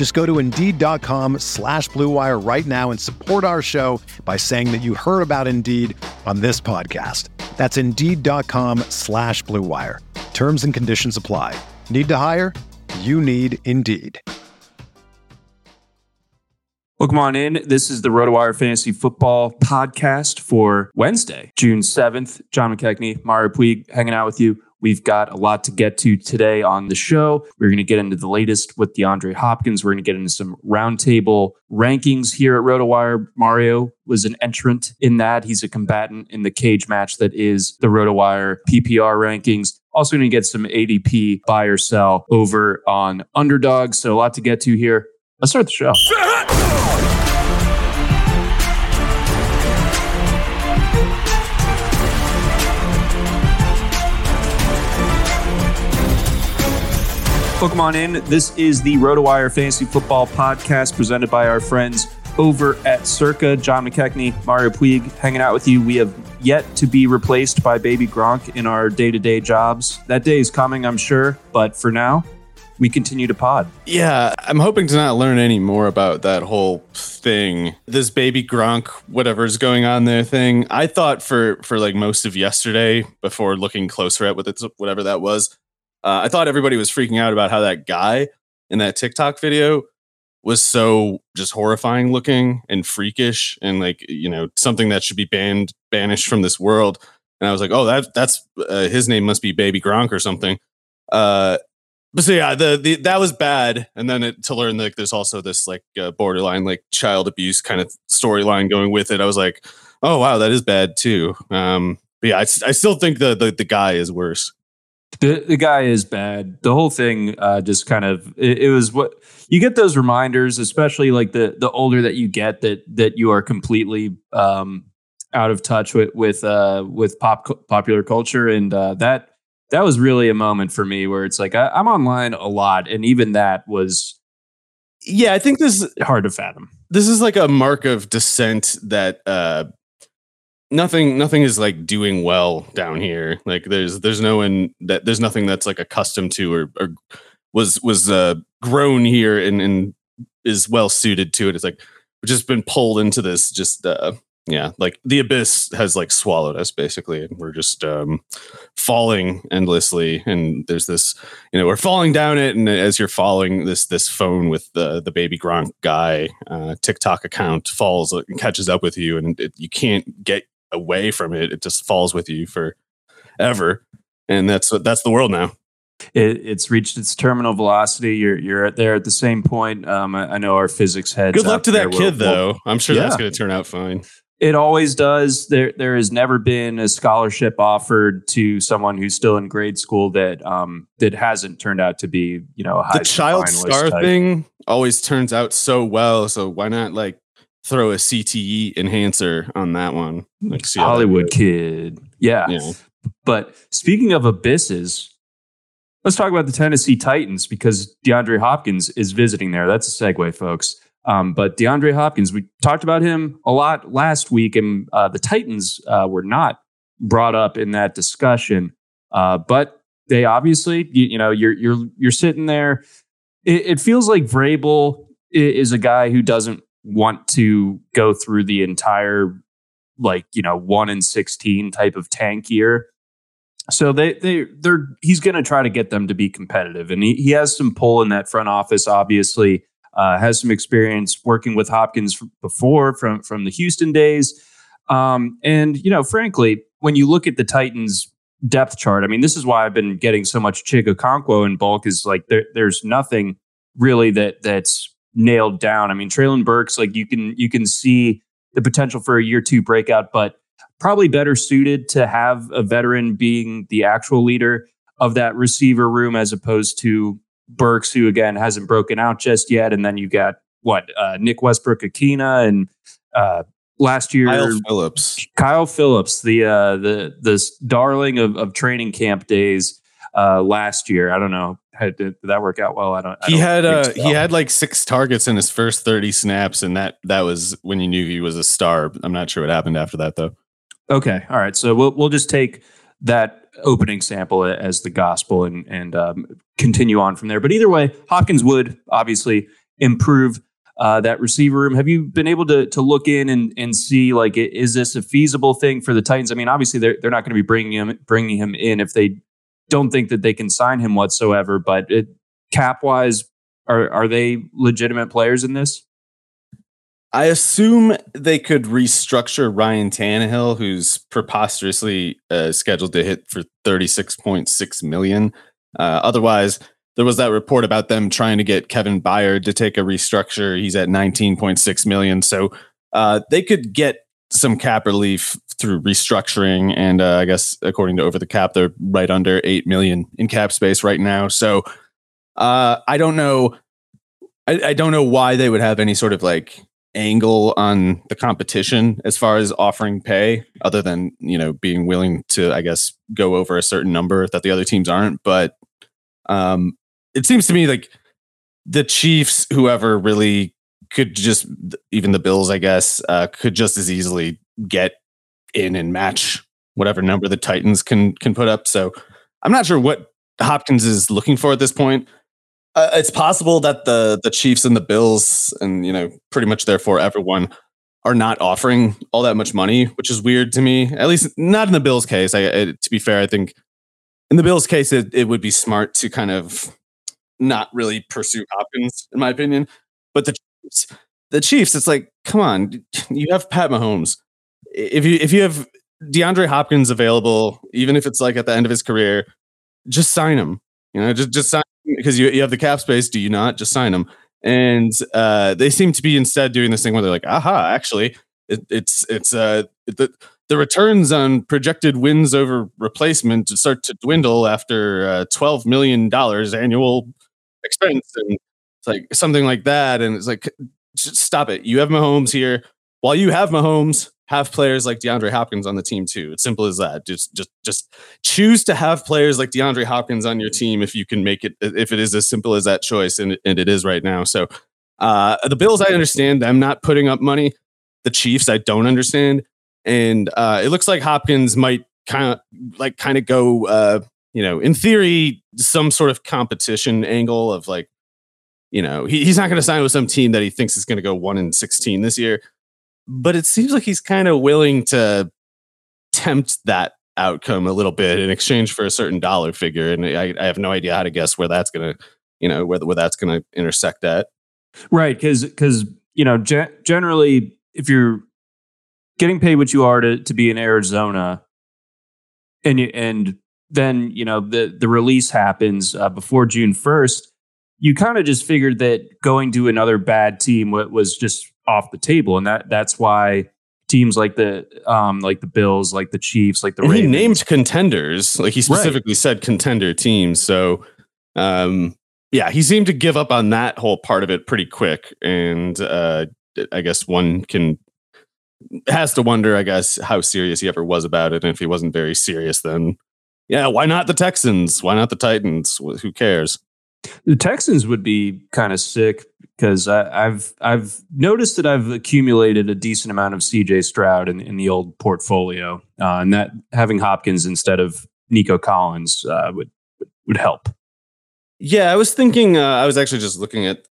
Just go to Indeed.com slash BlueWire right now and support our show by saying that you heard about Indeed on this podcast. That's Indeed.com slash BlueWire. Terms and conditions apply. Need to hire? You need Indeed. Welcome on in. This is the RotoWire Fantasy Football Podcast for Wednesday, June 7th. John McKechnie, Mario Puig hanging out with you. We've got a lot to get to today on the show. We're going to get into the latest with DeAndre Hopkins. We're going to get into some roundtable rankings here at RotoWire. Mario was an entrant in that. He's a combatant in the cage match that is the RotoWire PPR rankings. Also, going to get some ADP buy or sell over on underdogs. So, a lot to get to here. Let's start the show. Welcome on in. This is the RotoWire Fantasy Football Podcast presented by our friends over at Circa. John McKechnie, Mario Puig hanging out with you. We have yet to be replaced by Baby Gronk in our day to day jobs. That day is coming, I'm sure. But for now, we continue to pod. Yeah, I'm hoping to not learn any more about that whole thing. This baby Gronk, whatever's going on there thing. I thought for for like most of yesterday, before looking closer at what it's, whatever that was, uh, I thought everybody was freaking out about how that guy in that TikTok video was so just horrifying looking and freakish and like you know something that should be banned banished from this world. And I was like, oh, that that's uh, his name must be Baby Gronk or something. Uh, but so yeah, the, the that was bad, and then it, to learn like there's also this like uh, borderline like child abuse kind of storyline going with it. I was like, oh wow, that is bad too. Um, but yeah, I, I still think the, the the guy is worse. The the guy is bad. The whole thing uh, just kind of it, it, was what you get those reminders, especially like the the older that you get that that you are completely um, out of touch with with uh, with pop popular culture, and uh, that that was really a moment for me where it's like I, I'm online a lot, and even that was yeah, I think this is hard to fathom. This is like a mark of dissent that uh nothing nothing is like doing well down here. Like there's there's no one that there's nothing that's like accustomed to or, or was was uh grown here and and is well suited to it. It's like just been pulled into this just uh yeah like the abyss has like swallowed us basically and we're just um falling endlessly and there's this you know we're falling down it and as you're falling this this phone with the the baby gronk guy uh tiktok account falls and catches up with you and it, you can't get away from it it just falls with you forever and that's that's the world now it, it's reached its terminal velocity. You're you're there at the same point. Um, I, I know our physics heads. Good luck to that kid, will, though. I'm sure yeah. that's going to turn out fine. It always does. There, there has never been a scholarship offered to someone who's still in grade school that um, that hasn't turned out to be, you know, the child star type. thing always turns out so well. So why not like throw a CTE enhancer on that one? Like Hollywood kid, yeah. yeah. But speaking of abysses, let's talk about the Tennessee Titans because DeAndre Hopkins is visiting there. That's a segue, folks. Um, but DeAndre Hopkins, we talked about him a lot last week, and uh, the Titans uh, were not brought up in that discussion. Uh, but they obviously, you, you, know, you're you're you're sitting there. It, it, feels like Vrabel is a guy who doesn't want to go through the entire, like you know, one in sixteen type of tank year. So they they they're he's going to try to get them to be competitive, and he, he has some pull in that front office, obviously uh, has some experience working with Hopkins before from from the Houston days. Um, and you know, frankly, when you look at the Titans depth chart, I mean, this is why I've been getting so much Chig Okonkwo in bulk is like there, there's nothing really that that's nailed down. I mean, Treylon Burks, like you can you can see the potential for a year two breakout, but probably better suited to have a veteran being the actual leader of that receiver room as opposed to Burks, who again hasn't broken out just yet. And then you got what uh, Nick Westbrook Ikhine and uh, last year Kyle Phillips. Kyle Phillips, the uh, the the darling of, of training camp days uh, last year. I don't know. Did, did that work out well? I don't. I he don't had uh, so. he had like six targets in his first thirty snaps, and that that was when you knew he was a star. I'm not sure what happened after that though. Okay, all right. So we'll we'll just take that opening sample as the gospel and and um, continue on from there. But either way, Hopkins would obviously improve uh, that receiver room. Have you been able to to look in and and see like is this a feasible thing for the Titans? I mean, obviously they're they're not going to be bringing him bringing him in if they don't think that they can sign him whatsoever. But it, cap wise, are are they legitimate players in this? I assume they could restructure Ryan Tannehill, who's preposterously uh, scheduled to hit for thirty six point six million. Uh, otherwise, there was that report about them trying to get Kevin Byard to take a restructure. He's at 19.6 million. So uh, they could get some cap relief through restructuring. And uh, I guess according to Over the Cap, they're right under 8 million in cap space right now. So uh, I don't know. I, I don't know why they would have any sort of like angle on the competition as far as offering pay other than you know being willing to i guess go over a certain number that the other teams aren't but um it seems to me like the Chiefs, whoever really could just even the Bills, I guess, uh, could just as easily get in and match whatever number the Titans can can put up. So I'm not sure what Hopkins is looking for at this point. Uh, it's possible that the the Chiefs and the Bills, and you know, pretty much therefore everyone are not offering all that much money, which is weird to me. At least not in the Bills' case. I, I to be fair, I think in the Bills' case, it, it would be smart to kind of not really pursue Hopkins, in my opinion. But the the Chiefs, it's like, come on, you have Pat Mahomes. If you if you have DeAndre Hopkins available, even if it's like at the end of his career, just sign him. You know, just just sign because you, you have the cap space. Do you not? Just sign him. And uh, they seem to be instead doing this thing where they're like, aha, actually, it, it's it's uh the the returns on projected wins over replacement start to dwindle after uh, twelve million dollars annual expense and it's like something like that and it's like stop it. You have mahomes here. While you have mahomes have players like DeAndre Hopkins on the team too. It's simple as that. Just just just choose to have players like DeAndre Hopkins on your team if you can make it if it is as simple as that choice and, and it is right now. So uh, the bills i understand them not putting up money. The chiefs i don't understand. And uh, it looks like hopkins might kind of like kind of go uh, you know, in theory, some sort of competition angle of like, you know, he, he's not going to sign with some team that he thinks is going to go one in 16 this year. But it seems like he's kind of willing to tempt that outcome a little bit in exchange for a certain dollar figure. And I, I have no idea how to guess where that's going to, you know, where, where that's going to intersect at. Right. Cause, cause, you know, ge- generally, if you're getting paid what you are to, to be in Arizona and you, and then you know the the release happens uh, before June first. You kind of just figured that going to another bad team was just off the table, and that that's why teams like the um like the Bills, like the Chiefs, like the and Ravens. he named contenders, like he specifically right. said contender teams. So, um, yeah, he seemed to give up on that whole part of it pretty quick, and uh, I guess one can has to wonder, I guess, how serious he ever was about it, and if he wasn't very serious, then yeah, why not the Texans? Why not the Titans? Who cares? The Texans would be kind of sick because I've I've noticed that I've accumulated a decent amount of CJ Stroud in, in the old portfolio, uh, and that having Hopkins instead of Nico Collins uh, would would help. Yeah, I was thinking. Uh, I was actually just looking at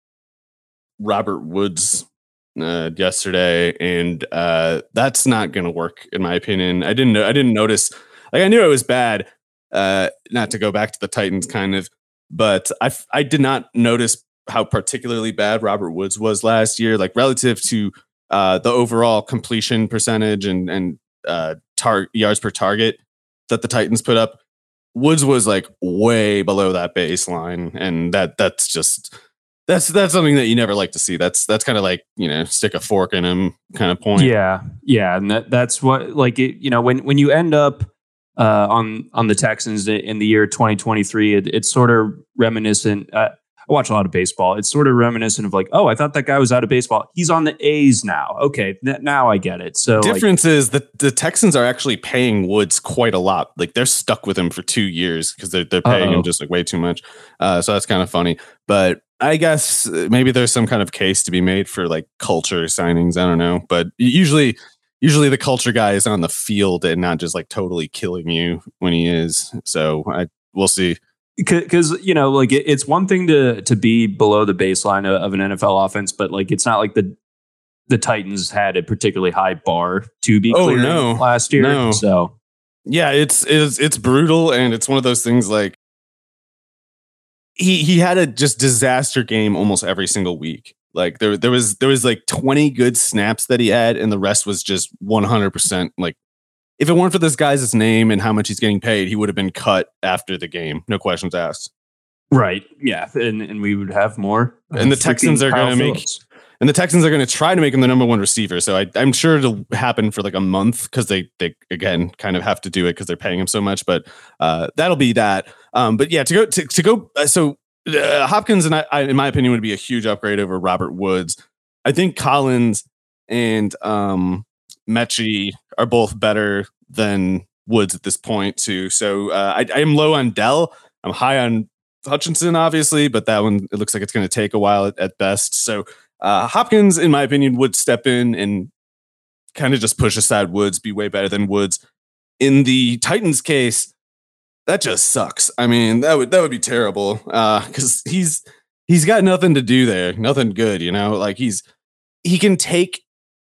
Robert Woods uh, yesterday, and uh, that's not going to work in my opinion. I didn't. I didn't notice. Like I knew it was bad, uh, not to go back to the Titans, kind of, but I I did not notice how particularly bad Robert Woods was last year, like relative to uh, the overall completion percentage and and uh, tar- yards per target that the Titans put up, Woods was like way below that baseline, and that that's just that's that's something that you never like to see. That's that's kind of like you know stick a fork in him kind of point. Yeah, yeah, and that that's what like it. You know, when when you end up uh, on on the Texans in the year 2023, it, it's sort of reminiscent. Uh, I watch a lot of baseball. It's sort of reminiscent of like, oh, I thought that guy was out of baseball. He's on the A's now. Okay, th- now I get it. So difference like, is that the Texans are actually paying Woods quite a lot. Like they're stuck with him for two years because they're they're paying uh-oh. him just like way too much. Uh, so that's kind of funny. But I guess uh, maybe there's some kind of case to be made for like culture signings. I don't know, but usually usually the culture guy is on the field and not just like totally killing you when he is. So I we'll see because you know like it, it's one thing to to be below the baseline of, of, an NFL offense, but like it's not like the the Titans had a particularly high bar to be oh, no. last year. No. So yeah, it's it's it's brutal, and it's one of those things like he he had a just disaster game almost every single week. Like there there was there was like 20 good snaps that he had, and the rest was just 100 percent like if it weren't for this guy's name and how much he's getting paid, he would have been cut after the game. No questions asked. Right. Yeah. And and we would have more. And the Texans are going to make and the Texans are going to try to make him the number one receiver. So I, am sure it'll happen for like a month because they they again kind of have to do it because they're paying him so much. But uh, that'll be that. Um, but yeah, to go to, to go. Uh, so uh, Hopkins and I, I, in my opinion, would be a huge upgrade over Robert Woods. I think Collins and um, Metchie are both better than Woods at this point too. So uh, I, I am low on Dell. I'm high on Hutchinson, obviously, but that one it looks like it's going to take a while at, at best. So uh, Hopkins, in my opinion, would step in and kind of just push aside Woods, be way better than Woods. In the Titans case, that just sucks. I mean, that would that would be terrible because uh, he's he's got nothing to do there, nothing good. You know, like he's he can take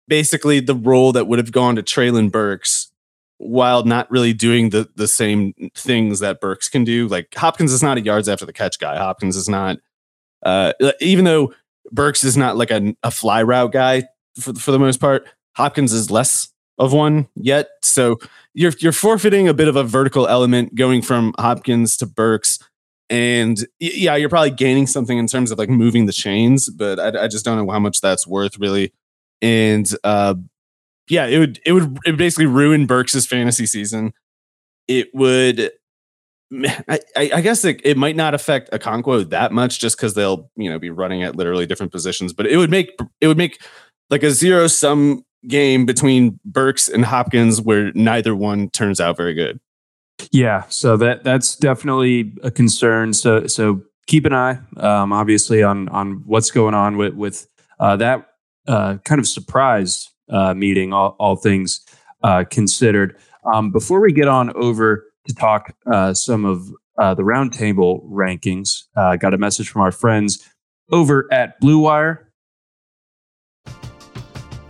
basically the role that would have gone to Treylon Burks while not really doing the the same things that Burks can do. Like Hopkins is not a yards after the catch guy. Hopkins is not uh, even though Burks is not like a, a fly route guy for for the most part. Hopkins is less of one yet. So you're you're forfeiting a bit of a vertical element going from Hopkins to Burks. And yeah, you're probably gaining something in terms of like moving the chains, but I, I just don't know how much that's worth really and uh, yeah, it would it would it would basically ruin Burks's fantasy season. It would. I, I guess it, it might not affect Okonkwo that much just because they'll you know be running at literally different positions, but it would make it would make like a zero sum game between Burks and Hopkins where neither one turns out very good. Yeah, so that that's definitely a concern. So so keep an eye, um, obviously, on on what's going on with with uh, that uh, kind of surprise uh, meeting, all, all things uh, considered. Um, before we get on over to talk uh, some of uh, the roundtable rankings, got a message from our friends over at Blue Wire.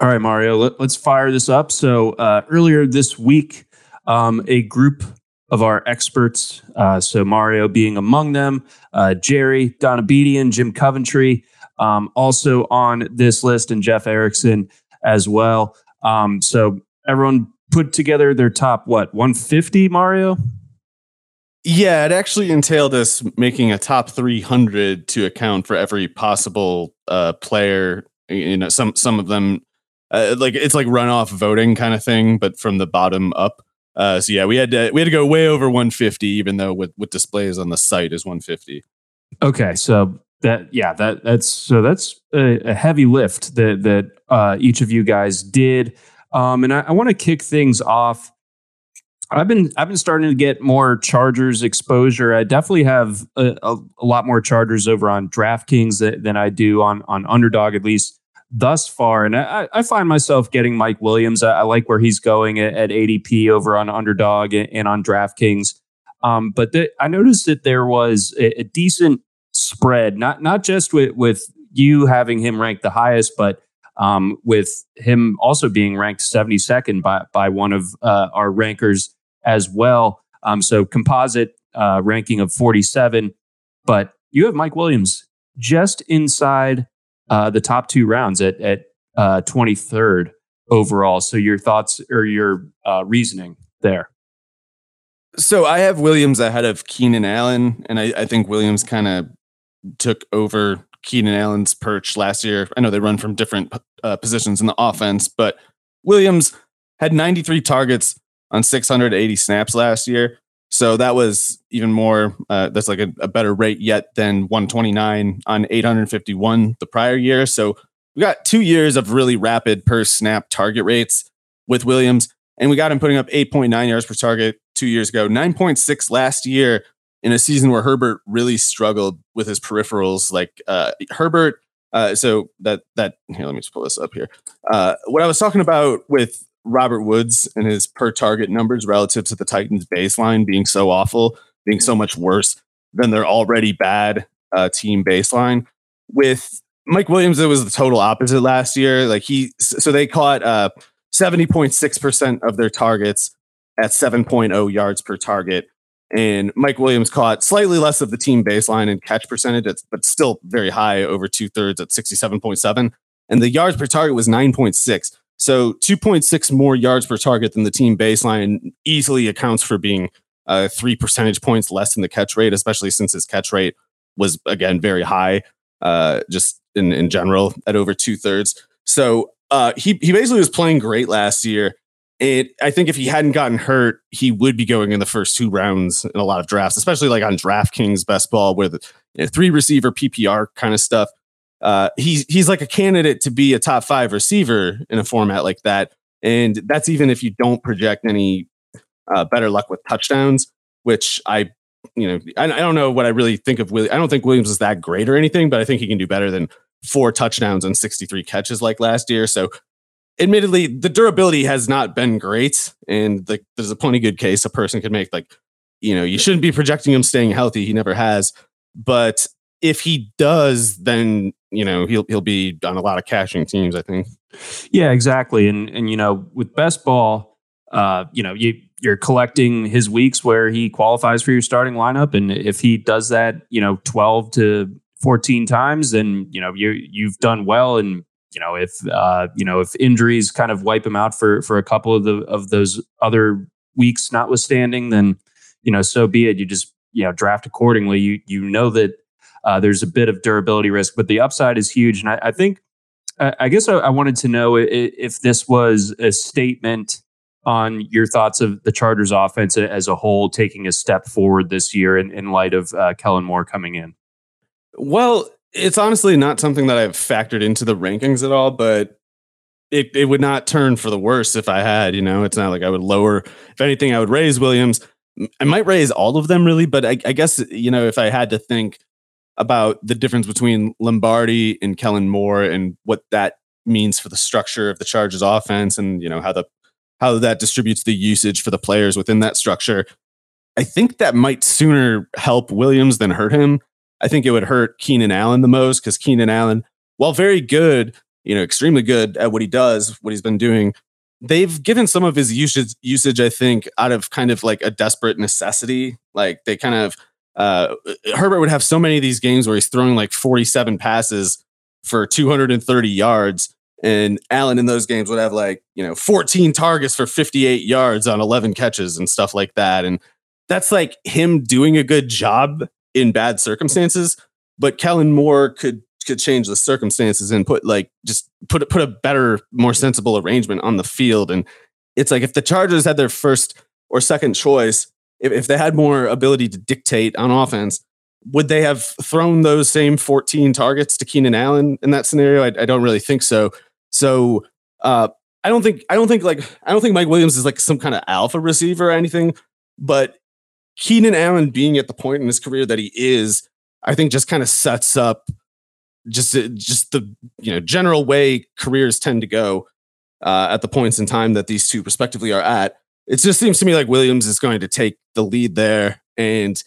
All right, Mario, let, us fire this up. So, uh, earlier this week, um, a group of our experts, uh, so Mario being among them, uh, Jerry, Donabedian, Jim Coventry, um, also on this list, and Jeff Erickson as well. Um, so, everyone put together their top, what, 150, Mario? Yeah, it actually entailed us making a top 300 to account for every possible uh, player. You know, some some of them uh, like it's like runoff voting kind of thing, but from the bottom up. Uh, so yeah, we had to we had to go way over 150, even though with with displays on the site is 150. Okay, so that yeah that that's so that's a, a heavy lift that that uh, each of you guys did, um, and I, I want to kick things off. I've been I've been starting to get more Chargers exposure. I definitely have a, a, a lot more Chargers over on DraftKings than, than I do on on Underdog at least thus far. And I, I find myself getting Mike Williams. I, I like where he's going at, at, ADP over on Underdog and, and on DraftKings. Um, but I noticed that there was a, a, decent spread, not not just with with you having him ranked the highest, but um, with him also being ranked 72nd by by one of uh, our rankers as well. Um, so composite uh, ranking of 47, but you have Mike Williams just inside uh, the top two rounds at at uh, 23rd overall. So your thoughts or your uh, reasoning there? So I have Williams ahead of Keenan Allen, and I, I think Williams kind of took over Keenan Allen's perch last year. I know they run from different uh, positions in the offense, but Williams had 93 targets on 680 snaps last year. So that was even more, uh, that's like a, a, better rate yet than 129 on 851 the prior year. So we got two years of really rapid per snap target rates with Williams, and we got him putting up 8.9 yards per target two years ago, 9.6 last year in a season where Herbert really struggled with his peripherals. Like uh, Herbert, uh, so that, that, here, let me just pull this up here. Uh, what I was talking about with Robert Woods and his per target numbers relative to the Titans baseline being so awful, being so much worse than their already bad uh, team baseline. With Mike Williams, it was the total opposite last year. Like he, so they caught uh, 70.6% of their targets at 7.0 yards per target. And Mike Williams caught slightly less of the team baseline and catch percentage, but still very high, over two thirds at 67.7. And the yards per target was 9.6. So 2.6 more yards per target than the team baseline easily accounts for being uh, three percentage points less than the catch rate, especially since his catch rate was again very high, uh, just in, in general at over two thirds. So uh, he he basically was playing great last year. And I think if he hadn't gotten hurt, he would be going in the first two rounds in a lot of drafts, especially like on DraftKings best ball, where the you know, three receiver PPR kind of stuff uh, he's he's like a candidate to be a top five receiver in a format like that. And that's even if you don't project any uh, better luck with touchdowns, which I, you know, I, I don't know what I really think of Williams. I don't think Williams is that great or anything, but I think he can do better than four touchdowns and 63 catches like last year. So, admittedly, the durability has not been great. And the, there's a plenty good case a person could make. Like, you know, you shouldn't be projecting him staying healthy. He never has. But if he does, then you know he'll he'll be on a lot of cashing teams. I think. Yeah, exactly. And and you know with best ball, uh, you know you you're collecting his weeks where he qualifies for your starting lineup, and if he does that, you know, twelve to fourteen times, then you know you you've done well. And you know if uh, you know if injuries kind of wipe him out for for a couple of the of those other weeks, notwithstanding, then you know so be it. You just you know draft accordingly. You you know that uh, there's a bit of durability risk, but the upside is huge. And I, I think, I guess I, I, wanted to know if, if this was a statement on your thoughts of the Chargers offense as a whole taking a step forward this year in, in light of uh, Kellen Moore coming in? Well, it's honestly not something that I've factored into the rankings at all, but it, it would not turn for the worse if I had, you know, it's not like I would lower, if anything, I would raise Williams. I might raise all of them really, but I, I guess, you know, if I had to think about the difference between Lombardi and Kellen Moore and what that means for the structure of the Chargers offense and, you know, how the, how that distributes the usage for the players within that structure. I think that might sooner help Williams than hurt him. I think it would hurt Keenan Allen the most because Keenan Allen, while very good, you know, extremely good at what he does, what he's been doing, they've given some of his usage, usage, I think, out of kind of like a desperate necessity. Like they kind of, uh, Herbert would have so many of these games where he's throwing like 47 passes for 230 yards. And Allen in those games would have like, you know, 14 targets for 58 yards on 11 catches and stuff like that. And that's like him doing a good job in bad circumstances. But Kellen Moore could could change the circumstances and put like just put put a better, more sensible arrangement on the field. And it's like if the Chargers had their first or second choice, if, if they had more ability to dictate on offense, would they have thrown those same 14 targets to Keenan Allen in that scenario? I, I don't really think so. So uh, I don't think I don't think like I don't think Mike Williams is like some kind of alpha receiver or anything, but Keenan Allen being at the point in his career that he is, I think just kind of sets up just uh, just the you know general way careers tend to go uh, at the points in time that these two respectively are at. It just seems to me like Williams is going to take the lead there, and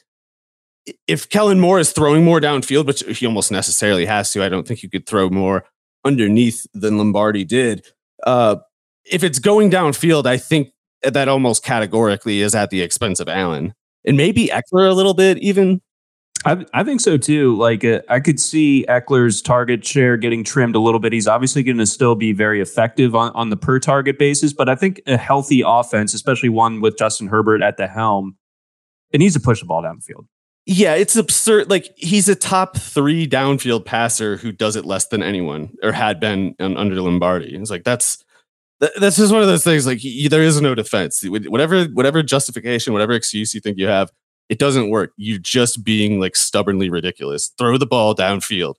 if Kellen Moore is throwing more downfield, which he almost necessarily has to, I don't think you could throw more underneath than Lombardi did. Uh, if it's going downfield, I think that almost categorically is at the expense of Allen and maybe Ekeler a little bit even. I, I think so too. Like uh, I could see Ekeler's target share getting trimmed a little bit. He's obviously going to still be very effective on, on the per target basis, but I think a healthy offense, especially one with Justin Herbert at the helm, it needs to push the ball down the field. Yeah, it's absurd. Like he's a top three downfield passer who does it less than anyone or had been under Lombardi. It's like that's that's just one of those things. Like he, there is no defense. Whatever whatever justification, whatever excuse you think you have, it doesn't work. You're just being like stubbornly ridiculous. Throw the ball downfield.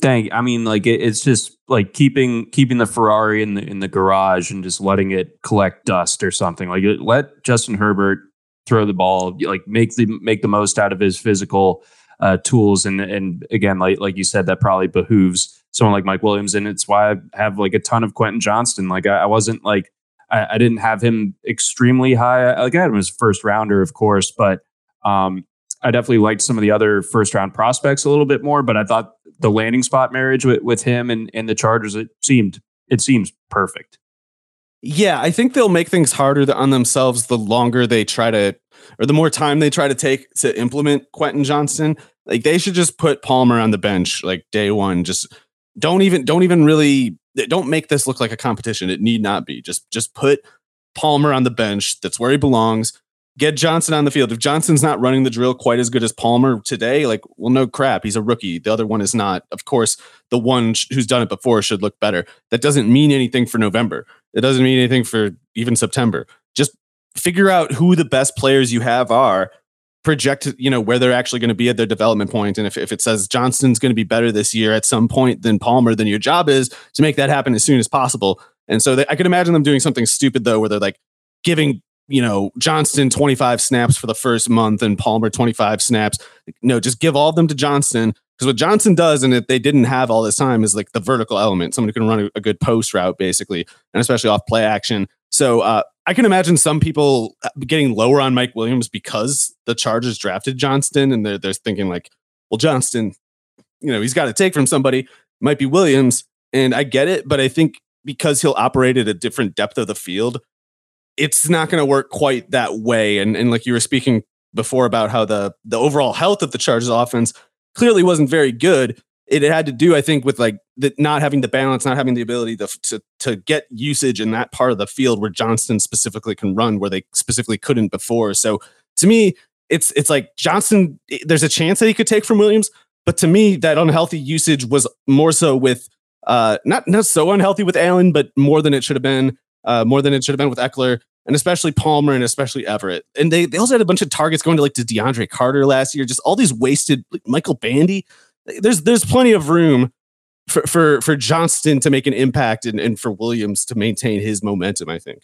Dang, I mean, like it, it's just like keeping keeping the Ferrari in the in the garage and just letting it collect dust or something. Like let Justin Herbert throw the ball, like make the make the most out of his physical uh, tools. And and again, like like you said, that probably behooves someone like Mike Williams, and it's why I have like a ton of Quentin Johnston. Like I, I wasn't like I, I, didn't have him extremely high. Like I had him as first rounder, of course, but um, I definitely liked some of the other first round prospects a little bit more. But I thought the landing spot marriage with, with him and, and the Chargers it seemed it seems perfect. Yeah, I think they'll make things harder on themselves the longer they try to, or the more time they try to take to implement Quentin Johnston. Like they should just put Palmer on the bench like day one. Just don't even don't even really don't make this look like a competition. It need not be. Just just put Palmer on the bench. That's where he belongs. Get Johnston on the field. If Johnston's not running the drill quite as good as Palmer today, like, well, no crap. He's a rookie. The other one is not. Of course, the one who's done it before should look better. That doesn't mean anything for November. It doesn't mean anything for even September. Just figure out who the best players you have are project you know where they're actually going to be at their development point and if, if it says johnston's going to be better this year at some point than palmer then your job is to make that happen as soon as possible and so they, i could imagine them doing something stupid though where they're like giving you know johnston 25 snaps for the first month and palmer 25 snaps no just give all of them to johnston because what Johnston does, and if they didn't have all this time, is like the vertical element. Someone who can run a, a good post route, basically, and especially off play action. So uh, I can imagine some people uh, getting lower on Mike Williams because the Chargers drafted Johnston and they're, they're thinking like, well, Johnston, you know, he's got to take from somebody. Might be Williams, and I get it, but I think because he'll operate at a different depth of the field, it's not going to work quite that way. And and like you were speaking before about how the the overall health of the Chargers offense clearly wasn't very good it had to do, I think, with like the, not having the balance, not having the ability to, to to get usage in that part of the field where Johnston specifically can run, where they specifically couldn't before. So to me, it's it's like Johnston. There's a chance that he could take from Williams, but to me, that unhealthy usage was more so with uh, not not so unhealthy with Allen, but more than it should have been uh, more than it should have been with Ekeler, and especially Palmer and especially Everett. And they, they also had a bunch of targets going to like to DeAndre Carter last year. Just all these wasted like Michael Bandy. There's there's plenty of room for for for Johnston to make an impact and, and for Williams to maintain his momentum. I think.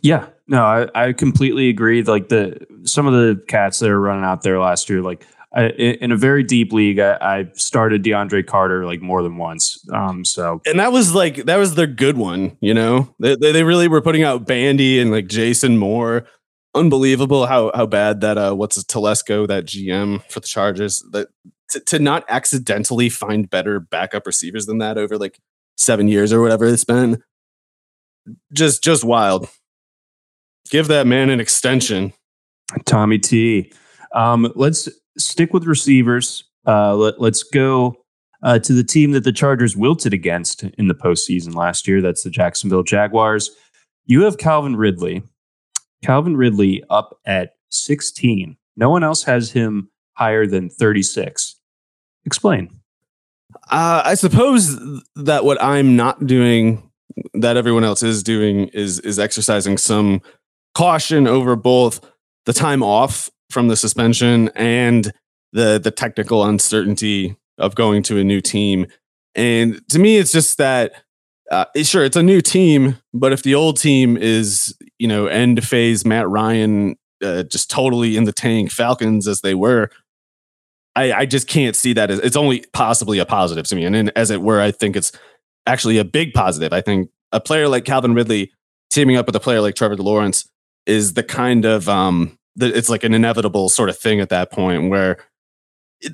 Yeah, no, I, I completely agree. Like the some of the cats that are running out there last year, like I, in a very deep league, I, I, started DeAndre Carter like more than once. Um, so and that was like that was their good one. You know, they they really were putting out Bandy and like Jason Moore. Unbelievable how how bad that uh what's a Telesco that GM for the Chargers that to, to not accidentally find better backup receivers than that over like seven years or whatever it's been. Just just wild. Give that man an extension. Tommy T. Um, let's stick with receivers. Uh, let, us go uh, to the team that the Chargers wilted against in the postseason last year. That's the Jacksonville Jaguars. You have Calvin Ridley. Calvin Ridley up at 16. No one else has him higher than 36. Explain. Uh, I suppose that what I'm not doing, that everyone else is doing, is is exercising some caution over both the time off from the suspension and the the technical uncertainty of going to a new team. And to me, it's just that uh, sure it's a new team, but if the old team is you know end phase Matt Ryan uh, just totally in the tank Falcons as they were, I, I just can't see that as it's only possibly a positive to me. And then, as it were, I think it's actually a big positive. I think a player like Calvin Ridley teaming up with a player like Trevor Lawrence is the kind of um it's like an inevitable sort of thing at that point where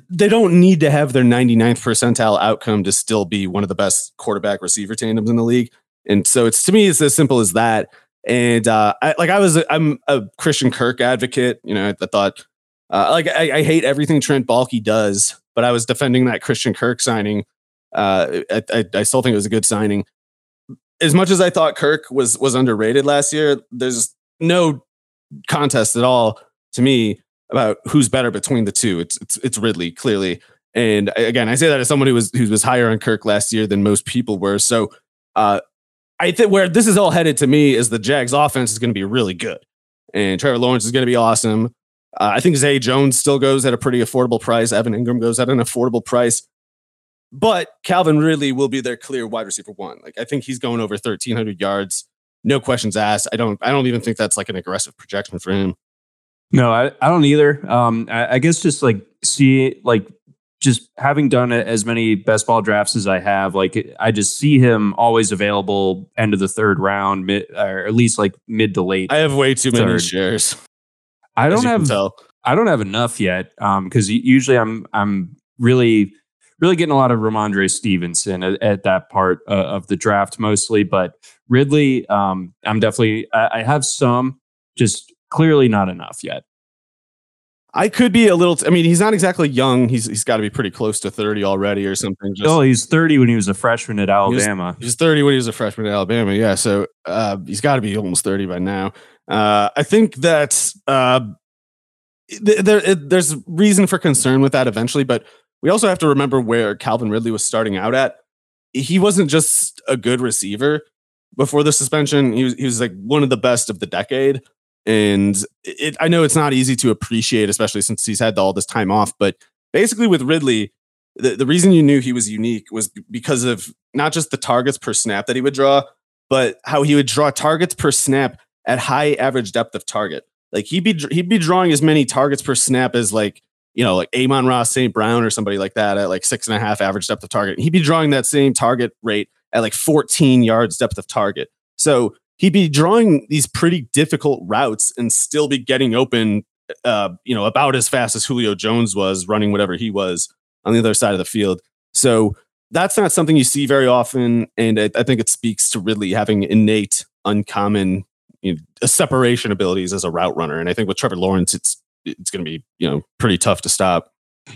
they don't need to have their 99th percentile outcome to still be one of the best quarterback receiver tandems in the league. And so it's to me, it's as simple as that. And uh, I, like I was, a, I'm a Christian Kirk advocate. You know, I, thought uh, like I, I, hate everything Trent Baalke does, but I was defending that Christian Kirk signing. Uh, I, I, I still think it was a good signing. As much as I thought Kirk was was underrated last year, there's no contest at all to me about who's better between the two. It's it's it's Ridley clearly, and again, I say that as someone who was who was higher on Kirk last year than most people were. So, uh, I think where this is all headed to me is the Jags' offense is going to be really good, and Trevor Lawrence is going to be awesome. Uh, I think Zay Jones still goes at a pretty affordable price. Evan Engram goes at an affordable price. But Calvin Ridley will be their clear wide receiver one. Like I think he's going over 1,300 yards no questions asked. I don't I don't even think that's like an aggressive projection for him. No, I, I don't either. Um, I, I guess just like see like just having done as many best ball drafts as I have, like I just see him always available end of the third round, mid, or at least like mid to late. I have way too third. many shares. I don't have I don't have enough yet Um, because um, usually I'm I'm really really getting a lot of Rhamondre Stevenson at, at that part uh, of the draft mostly, but Ridley, um, I'm definitely I, I have some, just clearly not enough yet. I could be a little. T- I mean, he's not exactly young. He's he's got to be pretty close to thirty already, or something. Just, oh, he's thirty when he was a freshman at Alabama. He was, thirty when he was a freshman at Alabama. Yeah, so uh, he's got to be almost thirty by now. Uh, I think that uh, th- there there's reason for concern with that eventually, but we also have to remember where Calvin Ridley was starting out at. He wasn't just a good receiver before the suspension. He was, he was like one of the best of the decade. And it, I know it's not easy to appreciate, especially since he's had all this time off. But basically, with Ridley, the, the reason you knew he was unique was because of not just the targets per snap that he would draw, but how he would draw targets per snap at high average depth of target. Like he'd be he'd be drawing as many targets per snap as like you know, like Amon-Ra St. Brown or somebody like that at like six and a half average depth of target. He'd be drawing that same target rate at like 14 yards depth of target. So he'd be drawing these pretty difficult routes and still be getting open, uh, you know, about as fast as Julio Jones was running whatever he was on the other side of the field. So that's not something you see very often. And I, I think it speaks to Ridley having innate, uncommon you know, separation abilities as a route runner. And I think with Trevor Lawrence, it's it's going to be you know pretty tough to stop.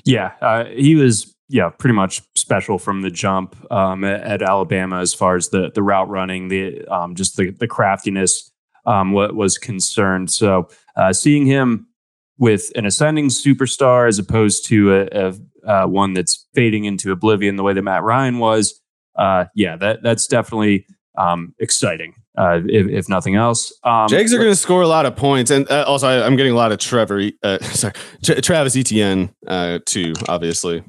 Yeah, uh, he was yeah pretty much special from the jump um, at, at, Alabama as far as the the route running, the um, just the the craftiness um, what was concerned. So uh, seeing him with an ascending superstar as opposed to a, a uh, one that's fading into oblivion the way that Matt Ryan was, uh, yeah, that that's definitely um, exciting uh, if, if, nothing else. Um, Jags are going to score a lot of points, and uh, also I, am getting a lot of Trevor, uh, sorry, Tra- Travis Etienne uh, too. Obviously,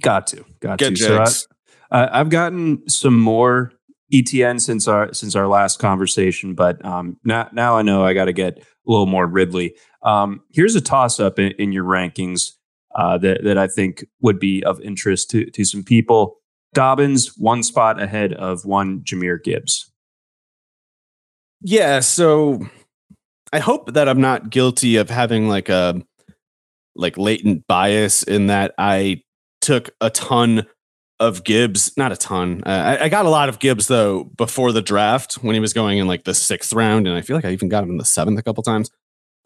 got to, got Get to. Jags. So I, have gotten some more Etienne since our since our last conversation, but um, now now I know I got to get a little more Ridley. Um, here's a toss up in, in, your rankings uh, that that I think would be of interest to to some people. Dobbins one spot ahead of one Jahmyr Gibbs. Yeah, so I hope that I'm not guilty of having like a like latent bias in that I took a ton of Gibbs, not a ton. Uh, I, I, got a lot of Gibbs though before the draft when he was going in like the sixth round, and I feel like I even got him in the seventh a couple times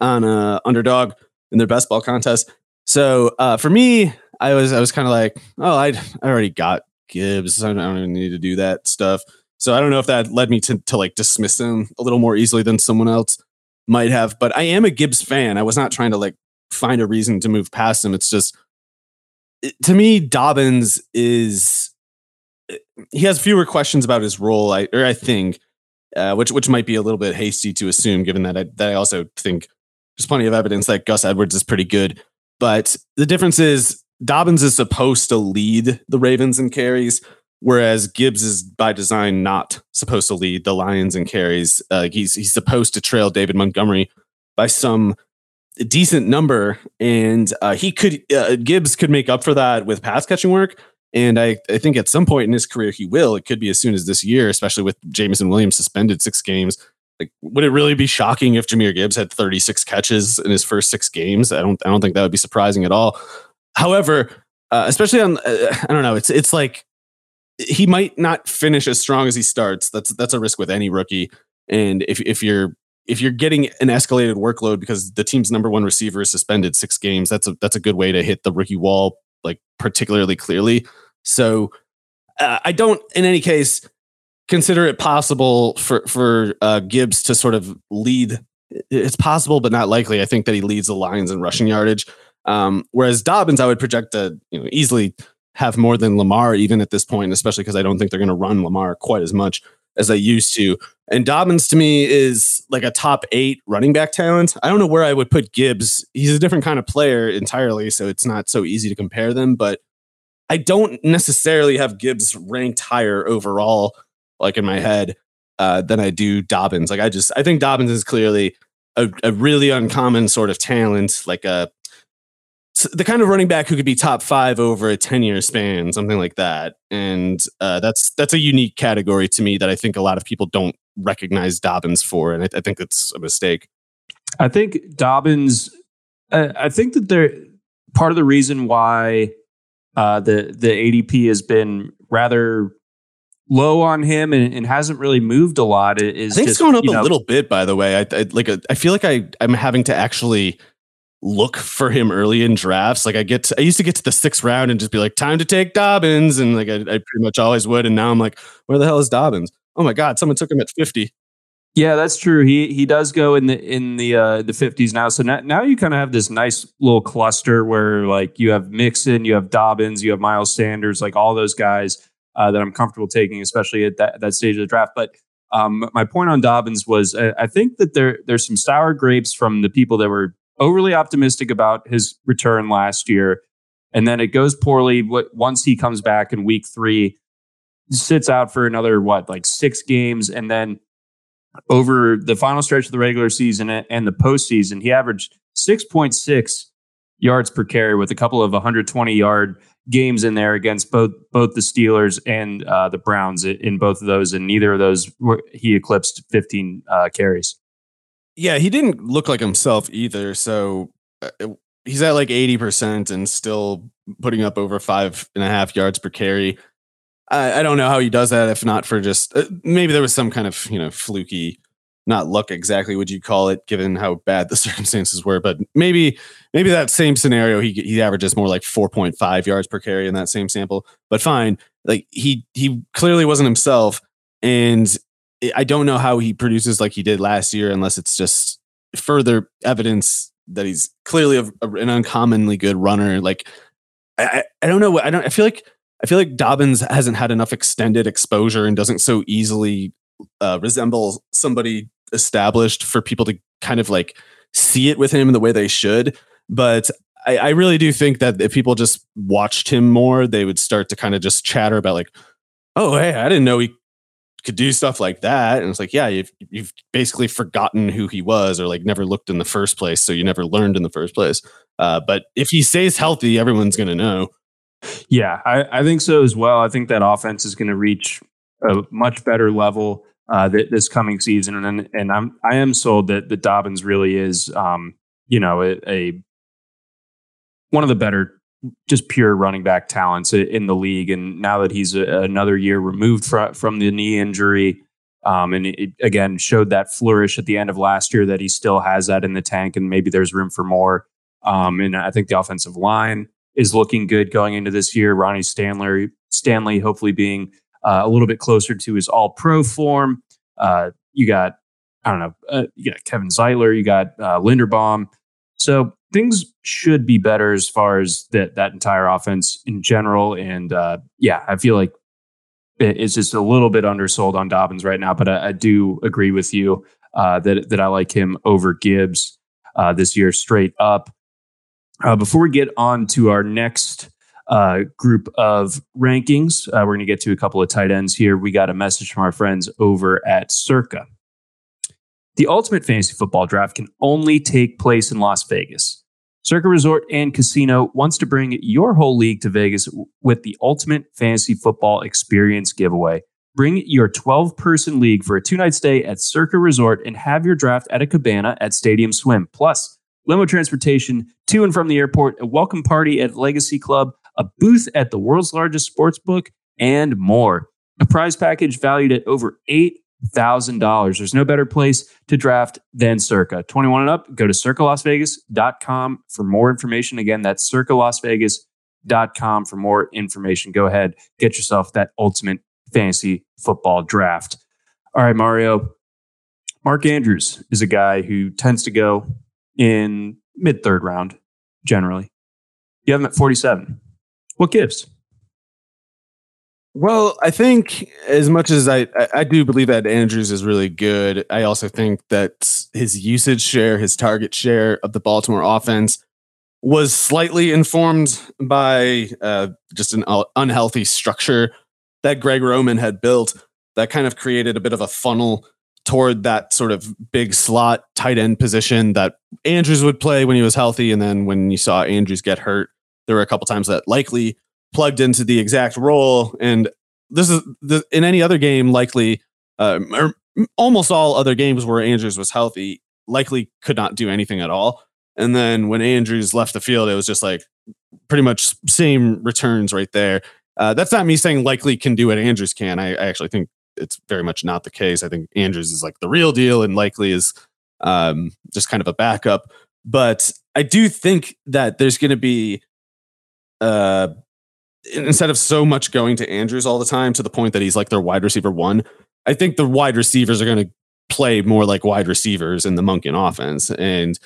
on uh, underdog in their best ball contest. So uh, for me, I was I was kind of like, oh, I I already got Gibbs. I don't, I don't even need to do that stuff. So I don't know if that led me to to like dismiss him a little more easily than someone else might have. But I am a Gibbs fan. I was not trying to like find a reason to move past him. It's just to me, Dobbins is he has fewer questions about his role. I or I think, uh, which which might be a little bit hasty to assume, given that I that I also think there's plenty of evidence that Gus Edwards is pretty good. But the difference is Dobbins is supposed to lead the Ravens in carries, whereas Gibbs is by design not supposed to lead the Lions in carries. Uh, he's he's supposed to trail David Montgomery by some decent number, and uh, he could uh, Gibbs could make up for that with pass catching work. And I, I think at some point in his career he will. It could be as soon as this year, especially with Jameson Williams suspended six games. Like, would it really be shocking if Jahmyr Gibbs had 36 catches in his first six games? I don't I don't think that would be surprising at all. However, uh, especially on uh, I don't know, it's it's like he might not finish as strong as he starts. That's that's a risk with any rookie. And if if you're if you're getting an escalated workload because the team's number one receiver is suspended six games, that's a that's a good way to hit the rookie wall like particularly clearly. So uh, I don't, in any case, consider it possible for for uh, Gibbs to sort of lead. It's possible, but not likely. I think that he leads the Lions in rushing yardage. Um, whereas Dobbins, I would project to you know easily have more than Lamar even at this point, especially because I don't think they're going to run Lamar quite as much as they used to. And Dobbins to me is like a top eight running back talent. I don't know where I would put Gibbs. He's a different kind of player entirely, so it's not so easy to compare them. But I don't necessarily have Gibbs ranked higher overall, like in my head, uh, than I do Dobbins. Like I just I think Dobbins is clearly a, a really uncommon sort of talent, like a the kind of running back who could be top five over a 10 year span, something like that. And uh, that's that's a unique category to me that I think a lot of people don't recognize Dobbins for. And I, I think it's a mistake. I think Dobbins, uh, I think that they're part of the reason why uh, the, the ADP has been rather low on him and, and, hasn't really moved a lot is I think just, it's going up know, a little bit by the way I, I like a, I feel like I I'm having to actually look for him early in drafts. Like I get, to, I used to get to the sixth round and just be like, time to take Dobbins, and like I, I, pretty much always would. And now I'm like, where the hell is Dobbins? Oh my god, someone took him at fifty. Yeah, that's true. He he does go in the in the uh, the fifties now. So now, now you kind of have this nice little cluster where like you have Mixon, you have Dobbins, you have Miles Sanders, like all those guys uh, that I'm comfortable taking, especially at that that stage of the draft. But um, my point on Dobbins was I, I think that there there's some sour grapes from the people that were overly optimistic about his return last year. And then it goes poorly once he comes back in week three, sits out for another, what, like six games. And then over the final stretch of the regular season and the postseason, he averaged 6.6 yards per carry with a couple of 120 yard games in there against both both the Steelers and uh, the Browns in both of those, and neither of those were, he eclipsed 15 uh, carries. Yeah, he didn't look like himself either. So uh, he's at like 80% and still putting up over five and a half yards per carry. I, I don't know how he does that if not for just uh, maybe there was some kind of, you know, fluky, not luck exactly would you call it, given how bad the circumstances were. But maybe, maybe that same scenario, he, he averages more like 4.5 yards per carry in that same sample. But fine. Like he, he clearly wasn't himself. And I don't know how he produces like he did last year, unless it's just further evidence that he's clearly a, a, an uncommonly good runner. Like I, I don't know. I don't. I feel like I feel like Dobbins hasn't had enough extended exposure and doesn't so easily uh, resemble somebody established for people to kind of like see it with him the way they should. But I, I really do think that if people just watched him more, they would start to kind of just chatter about like, oh, hey, I didn't know he could do stuff like that. And it's like, yeah, you've you've basically forgotten who he was or like never looked in the first place, so you never learned in the first place. Uh, but if he stays healthy, everyone's going to know. Yeah, I, I think so as well. I think that offense is going to reach a much better level uh, th- this coming season, and and I'm I am sold that that Dobbins really is, um, you know, a, a one of the better just pure running back talents in the league. And now that he's a, another year removed from from the knee injury, um, and it, again showed that flourish at the end of last year that he still has that in the tank, and maybe there's room for more. Um, and I think the offensive line is looking good going into this year. Ronnie Stanley, Stanley, hopefully being uh, a little bit closer to his All Pro form. Uh, you got I don't know, uh, you got Kevin Zeitler, you got uh, Linderbaum. So things should be better as far as that that entire offense in general. And uh, yeah, I feel like it's just a little bit undersold on Dobbins right now, but I, I do agree with you uh, that that I like him over Gibbs uh, this year straight up. Uh, before we get on to our next uh, group of rankings, uh, we're going to get to a couple of tight ends here. We got a message from our friends over at Circa. The ultimate fantasy football draft can only take place in Las Vegas. Circa Resort and Casino wants to bring your whole league to Vegas with the ultimate fantasy football experience giveaway. Bring your 12 person league for a two night stay at Circa Resort and have your draft at a cabana at Stadium Swim. Plus, limo transportation to and from the airport, a welcome party at Legacy Club, a booth at the world's largest sports book, and more. A prize package valued at over eight $1,000. There's no better place to draft than Circa. 21 and up, go to circalasvegas.com for more information. Again, that's circalasvegas.com for more information. Go ahead, get yourself that ultimate fantasy football draft. All right, Mario. Mark Andrews is a guy who tends to go in mid third round generally. You have him at 47. What gives? Well, I think as much as I, I do believe that Andrews is really good, I also think that his usage share, his target share of the Baltimore offense was slightly informed by uh, just an unhealthy structure that Greg Roman had built that kind of created a bit of a funnel toward that sort of big slot tight end position that Andrews would play when he was healthy. And then when you saw Andrews get hurt, there were a couple times that Likely plugged into the exact role. And this is the, in any other game, Likely, uh, or almost all other games where Andrews was healthy, Likely could not do anything at all. And then when Andrews left the field, it was just like pretty much same returns right there. Uh, that's not me saying Likely can do what Andrews can. I, I, actually think it's very much not the case. I think Andrews is like the real deal, and Likely is um, just kind of a backup. But I do think that there's going to be uh, instead of so much going to Andrews all the time to the point that he's like their wide receiver one, I think the wide receivers are going to play more like wide receivers in the Monken offense. And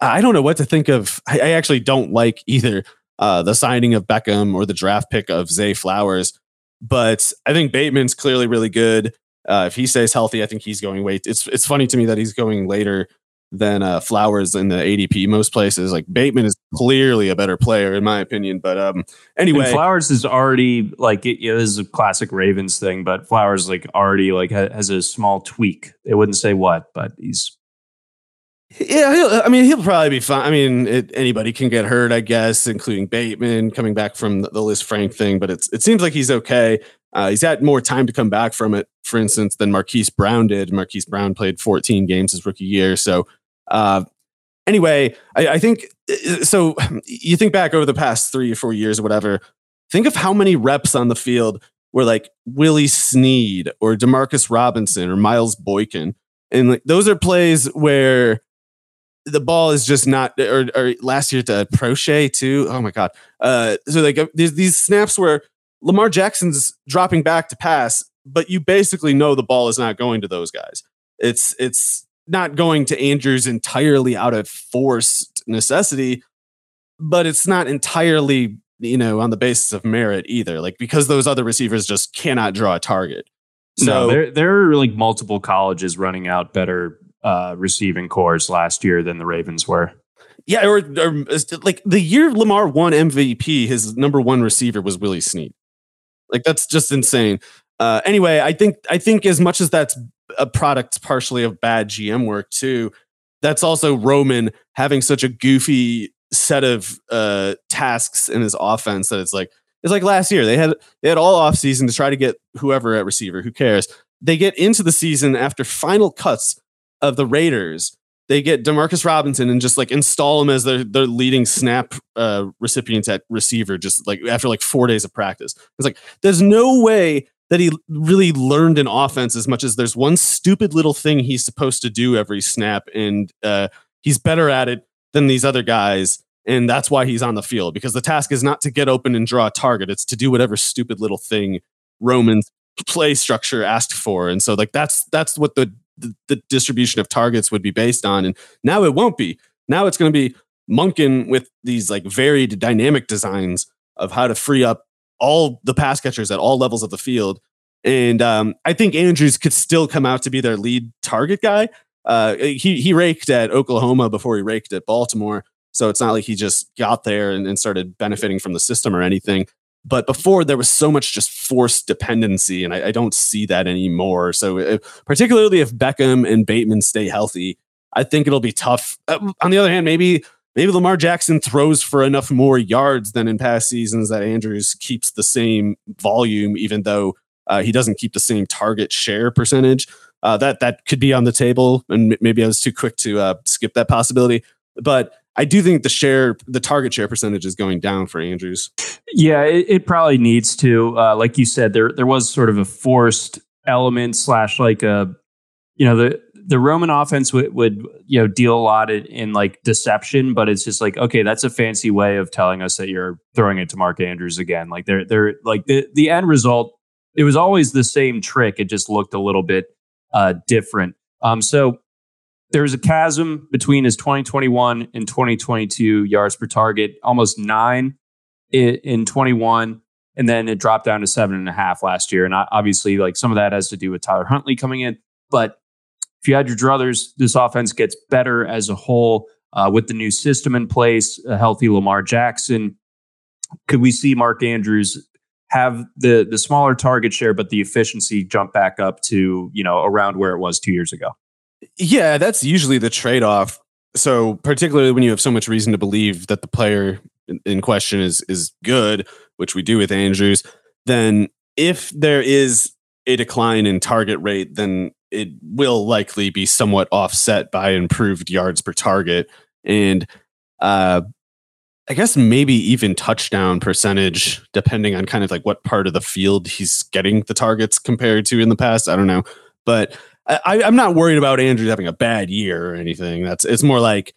I don't know what to think of. I, I actually don't like either uh, the signing of Beckham or the draft pick of Zay Flowers. But I think Bateman's clearly really good. Uh, if he stays healthy, I think he's going wait. It's it's funny to me that he's going later than uh, Flowers in the ADP most places. Like Bateman is clearly a better player in my opinion. But um, anyway, and Flowers is already like it, is a classic Ravens thing, but Flowers like already like ha- has a small tweak. They wouldn't say what, but he's. Yeah, I mean, he'll probably be fine. I mean, it, anybody can get hurt, I guess, including Bateman coming back from the, the Frank thing. But it's it seems like he's okay. Uh, he's had more time to come back from it, for instance, than Marquise Brown did. Marquise Brown played 14 games his rookie year, so uh, anyway, I, I, think uh, so. You think back over the past three or four years or whatever, think of how many reps on the field were like Willie Snead or Demarcus Robinson or Miles Boykin. And like, those are plays where the ball is just not, or, or last year to Proche too. Oh my God. Uh, so like uh, there's these snaps where Lamar Jackson's dropping back to pass, but you basically know the ball is not going to those guys. It's, it's, not going to Andrews entirely out of forced necessity, but it's not entirely, you know, on the basis of merit either. Like because those other receivers just cannot draw a target. So no, there there are like multiple colleges running out better uh, receiving corps last year than the Ravens were. Yeah, or, or like the year Lamar won MVP, his number one receiver was Willie Snead. Like that's just insane. Uh, anyway, I think I think as much as that's a product partially of bad GM work too, that's also Roman having such a goofy set of uh, tasks in his offense that it's like it's like last year they had they had all off season to try to get whoever at receiver. Who cares? They get into the season after final cuts of the Raiders. They get Demarcus Robinson and just like install him as their their leading snap uh, recipient at receiver. Just like after like four days of practice, it's like there's no way that he really learned an offense as much as there's one stupid little thing he's supposed to do every snap, and uh, he's better at it than these other guys. And that's why he's on the field because the task is not to get open and draw a target. It's to do whatever stupid little thing Roman's play structure asked for. And so like that's that's what the, the, the distribution of targets would be based on. And now it won't be. Now it's going to be Monken with these like varied dynamic designs of how to free up all the pass catchers at all levels of the field. And um, I think Andrews could still come out to be their lead target guy. Uh, he he raked at Oklahoma before he raked at Baltimore, so it's not like he just got there and, and started benefiting from the system or anything. But before there was so much just forced dependency, and I, I don't see that anymore. So if, uh, particularly if Beckham and Bateman stay healthy, I think it'll be tough. Uh, on the other hand, maybe maybe Lamar Jackson throws for enough more yards than in past seasons that Andrews keeps the same volume, even though uh, he doesn't keep the same target share percentage. Uh, that that could be on the table, and maybe I was too quick to uh, skip that possibility. But I do think the share, the target share percentage, is going down for Andrews. Yeah, it, it probably needs to. Uh, like you said, there there was sort of a forced element slash like a, you know, the the Roman offense would, would you know deal a lot in, in, like deception, but it's just like okay, that's a fancy way of telling us that you're throwing it to Mark Andrews again. Like they're they're like the the end result. It was always the same trick. It just looked a little bit uh, different. Um, so there's a chasm between his 2021 and 2022 yards per target, almost nine in, in 21, and then it dropped down to seven and a half last year. And obviously, like some of that has to do with Tyler Huntley coming in, but if you had your druthers, this offense gets better as a whole uh, with the new system in place, a healthy Lamar Jackson. Could we see Mark Andrews have the the smaller target share, but the efficiency jump back up to you know around where it was two years ago? Yeah, that's usually the trade off. So particularly when you have so much reason to believe that the player in question is is good, which we do with Andrews, then if there is a decline in target rate, then it will likely be somewhat offset by improved yards per target and uh, I guess maybe even touchdown percentage, depending on kind of like what part of the field he's getting the targets compared to in the past. I don't know, but I, I'm not worried about Andrews having a bad year or anything. That's it's more like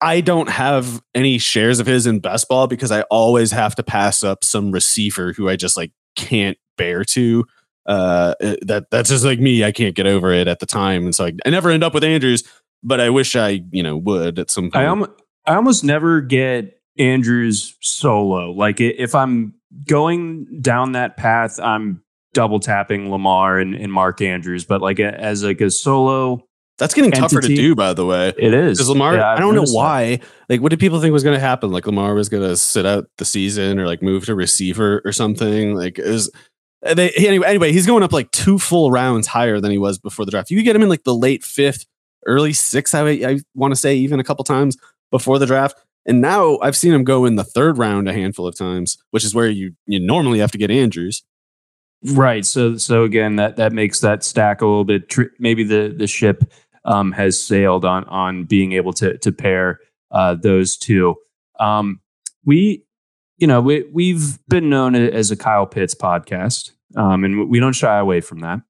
I don't have any shares of his in best ball because I always have to pass up some receiver who I just like can't bear to uh, eh, that that's just like me. I can't get over it at the time, and so I, I never end up with Andrews. But I wish I, you know, would at some point. I, om- I almost never get Andrews solo. Like if I'm going down that path, I'm double tapping Lamar and, and Mark Andrews. But like a, as like a solo that's getting entity. tougher to do, by the way. It is. Because Lamar, yeah, I don't know why. That. Like, what did people think was going to happen? Like, Lamar was going to sit out the season or like move to receiver or something. Like, it was uh, they, anyway, anyway, he's going up like two full rounds higher than he was before the draft. You could get him in like the late fifth, early sixth. I, I want to say even a couple times before the draft. And now I've seen him go in the third round a handful of times, which is where you you normally have to get Andrews. Right. So so again, that that makes that stack a little bit. Maybe the the ship um, has sailed on on being able to to pair uh, those two. Um, we you know, we, we've been known as a Kyle Pitts podcast, um, and we don't shy away from that.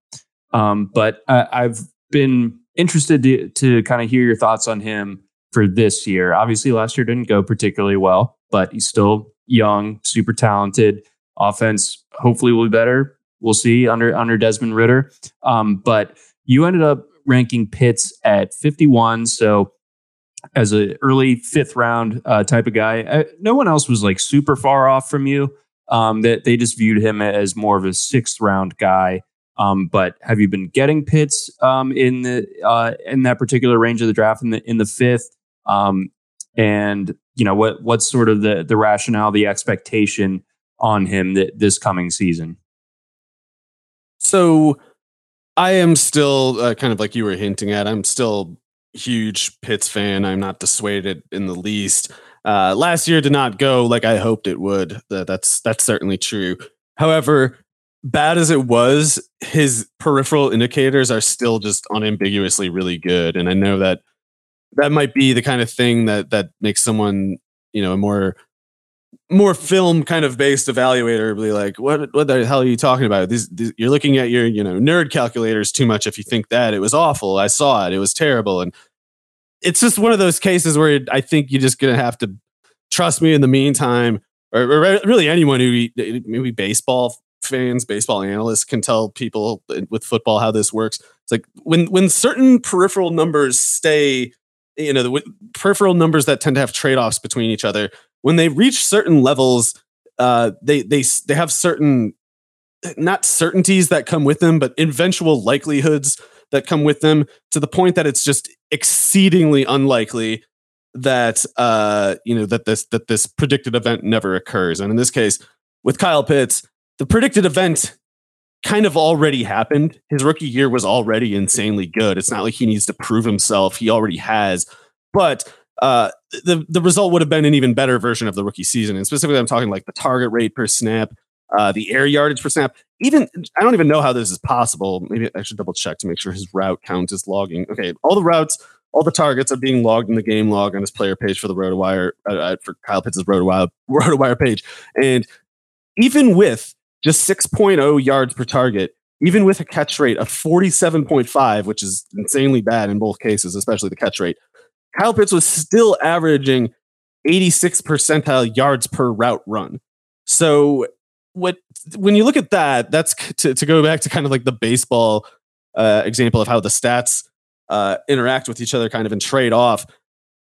Um, but I've been interested to, to kind of hear your thoughts on him for this year. Obviously, last year didn't go particularly well, but he's still young, super talented. Offense hopefully will be better. We'll see under under Desmond Ridder. Um, but you ended up ranking Pitts at 51, so as an early fifth round uh, type of guy. I, no one else was like super far off from you. Um, that they just viewed him as more of a sixth round guy. Um, but have you been getting Pitts um, in the uh, in that particular range of the draft in the in the fifth? Um, and you know what what's sort of the the rationale, the expectation on him that this coming season? So I am still uh, kind of like you were hinting at. I'm still huge Pitts fan. I'm not dissuaded in the least. Uh, last year did not go like I hoped it would. That's that's certainly true. However, bad as it was, his peripheral indicators are still just unambiguously really good. And I know that that might be the kind of thing that that makes someone, you know, a more more film kind of based evaluator be like, what what the hell are you talking about? These, these, you're looking at your, you know, nerd calculators too much if you think that. It was awful. I saw it. It was terrible. And it's just one of those cases where I think you're just gonna have to trust me in the meantime, or, or really anyone who maybe baseball fans, baseball analysts can tell people with football how this works. It's like when when certain peripheral numbers stay, you know, the peripheral numbers that tend to have trade offs between each other. When they reach certain levels, uh, they they they have certain not certainties that come with them, but eventual likelihoods that come with them to the point that it's just exceedingly unlikely that uh you know that this that this predicted event never occurs and in this case with Kyle Pitts the predicted event kind of already happened. His rookie year was already insanely good. It's not like he needs to prove himself. He already has. But uh, the the result would have been an even better version of the rookie season. And specifically, I'm talking like the target rate per snap, uh, the air yardage per snap. Even I don't even know how this is possible. Maybe I should double check to make sure his route count is logging. Okay, all the routes, all the targets are being logged in the game log on his player page for the RotoWire uh, uh for Kyle Pitts' RotoWire RotoWire page. And even with just 6.0 yards per target, even with a catch rate of 47.5, which is insanely bad in both cases, especially the catch rate. Kyle Pitts was still averaging 86 percentile yards per route run. So what when you look at that, that's to, to go back to kind of like the baseball uh, example of how the stats uh, interact with each other, kind of and trade off.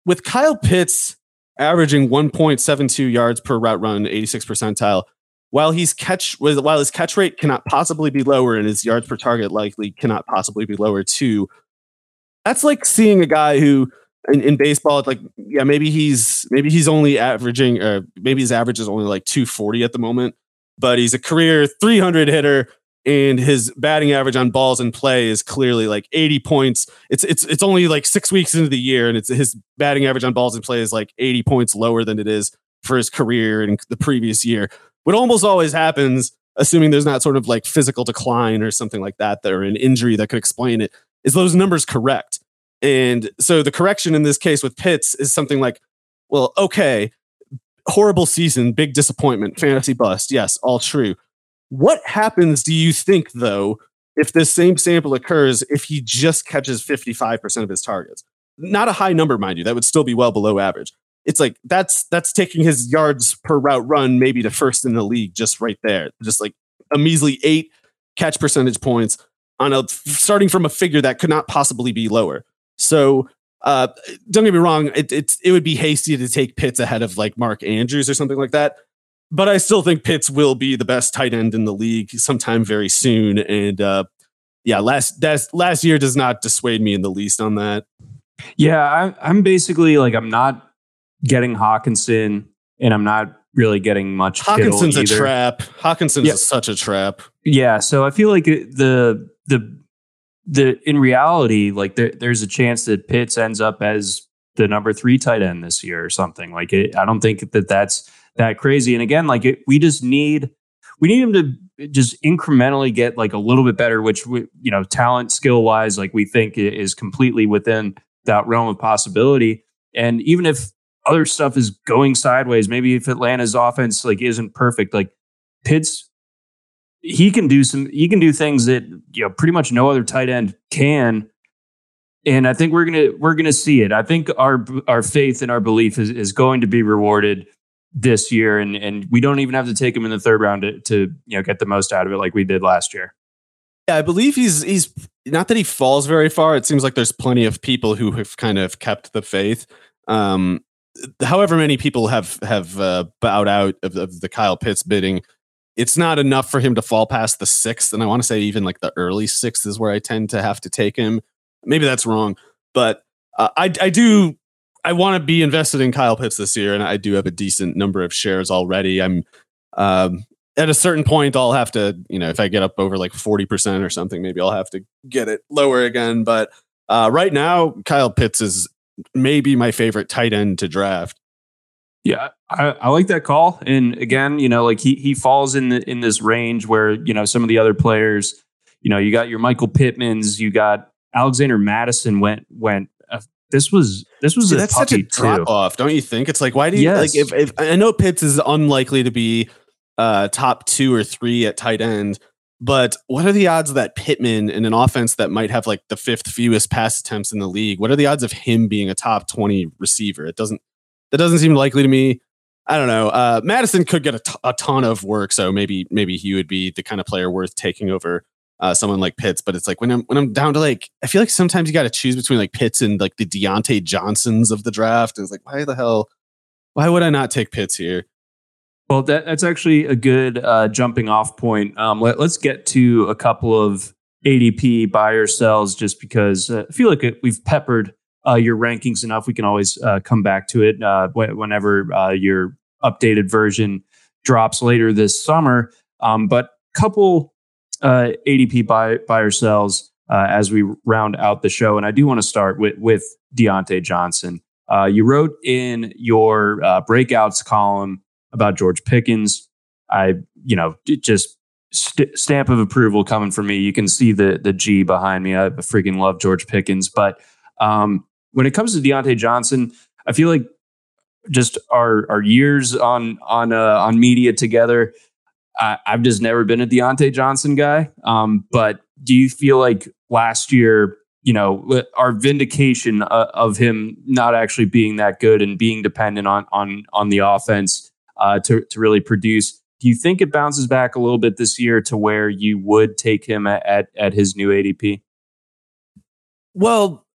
With Kyle Pitts averaging 1.72 yards per route run, 86 percentile, while he's catch while his catch rate cannot possibly be lower and his yards per target likely cannot possibly be lower too. That's like seeing a guy who in, in baseball, like yeah, maybe he's maybe he's only averaging, uh, maybe his average is only like 240 at the moment, but he's a career 300 hitter, and his batting average on balls in play is clearly like 80 points. It's it's it's only like six weeks into the year, and it's his batting average on balls in play is like 80 points lower than it is for his career in the previous year what almost always happens, assuming there's not sort of like physical decline or something like that, or an injury that could explain it, is those numbers correct? And so the correction in this case with Pitts is something like, well, okay, horrible season, big disappointment, fantasy bust. Yes, all true. What happens, do you think, though, if this same sample occurs if he just catches 55% of his targets? Not a high number, mind you. That would still be well below average it's like that's that's taking his yards per route run maybe to first in the league just right there. Just like a measly eight catch percentage points on a starting from a figure that could not possibly be lower. So uh, don't get me wrong, it, it's it would be hasty to take Pitts ahead of like Mark Andrews or something like that. But I still think Pitts will be the best tight end in the league sometime very soon. And uh, yeah, last last last year does not dissuade me in the least on that. Yeah, I'm, I'm basically like I'm not getting Hockenson, and I'm not really getting much. Hockenson's a trap. Hockenson yeah. such a trap. Yeah, so I feel like the the the in reality, like there, there's a chance that Pitts ends up as the number three tight end this year or something. Like it, I don't think that that's that crazy. And again, like it, we just need we need him to just incrementally get like a little bit better, which we, you know, talent skill wise, like we think is completely within that realm of possibility. And even if other stuff is going sideways. Maybe if Atlanta's offense like isn't perfect, like Pitts, he can do some, he can do things that you know pretty much no other tight end can. And I think we're gonna we're gonna see it. I think our our faith and our belief is is going to be rewarded this year, and and we don't even have to take him in the third round to, to you know get the most out of it like we did last year. Yeah, I believe he's he's not that he falls very far. It seems like there's plenty of people who have kind of kept the faith. Um, however many people have have uh, bowed out of, of, the Kyle Pitts bidding, it's not enough for him to fall past the sixth. And I want to say even like the early sixth is where I tend to have to take him. Maybe that's wrong, but uh, I, I do. I want to be invested in Kyle Pitts this year, and I do have a decent number of shares already. I'm um, at a certain point, I'll have to, you know, if I get up over like 40% or something, maybe I'll have to get it lower again. But uh, right now, Kyle Pitts is maybe my favorite tight end to draft. Yeah, I, I, like that call. And again, you know, like he he falls in the in this range where you know some of the other players, you know, you got your Michael Pittmans, you got Alexander Mattison went went. Uh, this was this was See, a that's such a drop too. off, don't you think? It's like why do you yes. like if, if I know Pitts is unlikely to be uh top two or three at tight end, but what are the odds that Pittman in an offense that might have like the fifth fewest pass attempts in the league? What are the odds of him being a top twenty receiver? It doesn't that doesn't seem likely to me. I don't know. Uh, Mattison could get a, t- a ton of work, so maybe maybe he would be the kind of player worth taking over uh, someone like Pitts. But it's like when I'm when I'm down to like, I feel like sometimes you got to choose between like Pitts and like the Diontae Johnsons of the draft. And it's like, why the hell? Why would I not take Pitts here? Well, that, that's actually a good uh, jumping off point. Um, let, us get to a couple of ADP buyer sells, just because uh, I feel like it, we've peppered uh, your rankings enough. We can always uh, come back to it uh, whenever uh, your updated version drops later this summer. Um, but couple uh, ADP buy, buy sells as we round out the show, and I do want to start with with Diontae Johnson. you wrote in your breakouts column about George Pickens. I, you know, just st- stamp of approval coming from me. You can see the the G behind me. I freaking love George Pickens, but um, when it comes to Diontae Johnson, I feel like just our our years on on uh, on media together. I, have just never been a Diontae Johnson guy. Um, but do you feel like last year, you know, our vindication uh, of him not actually being that good and being dependent on on on the offense uh, to to really produce? Do you think it bounces back a little bit this year to where you would take him at at, at his new ADP? Well,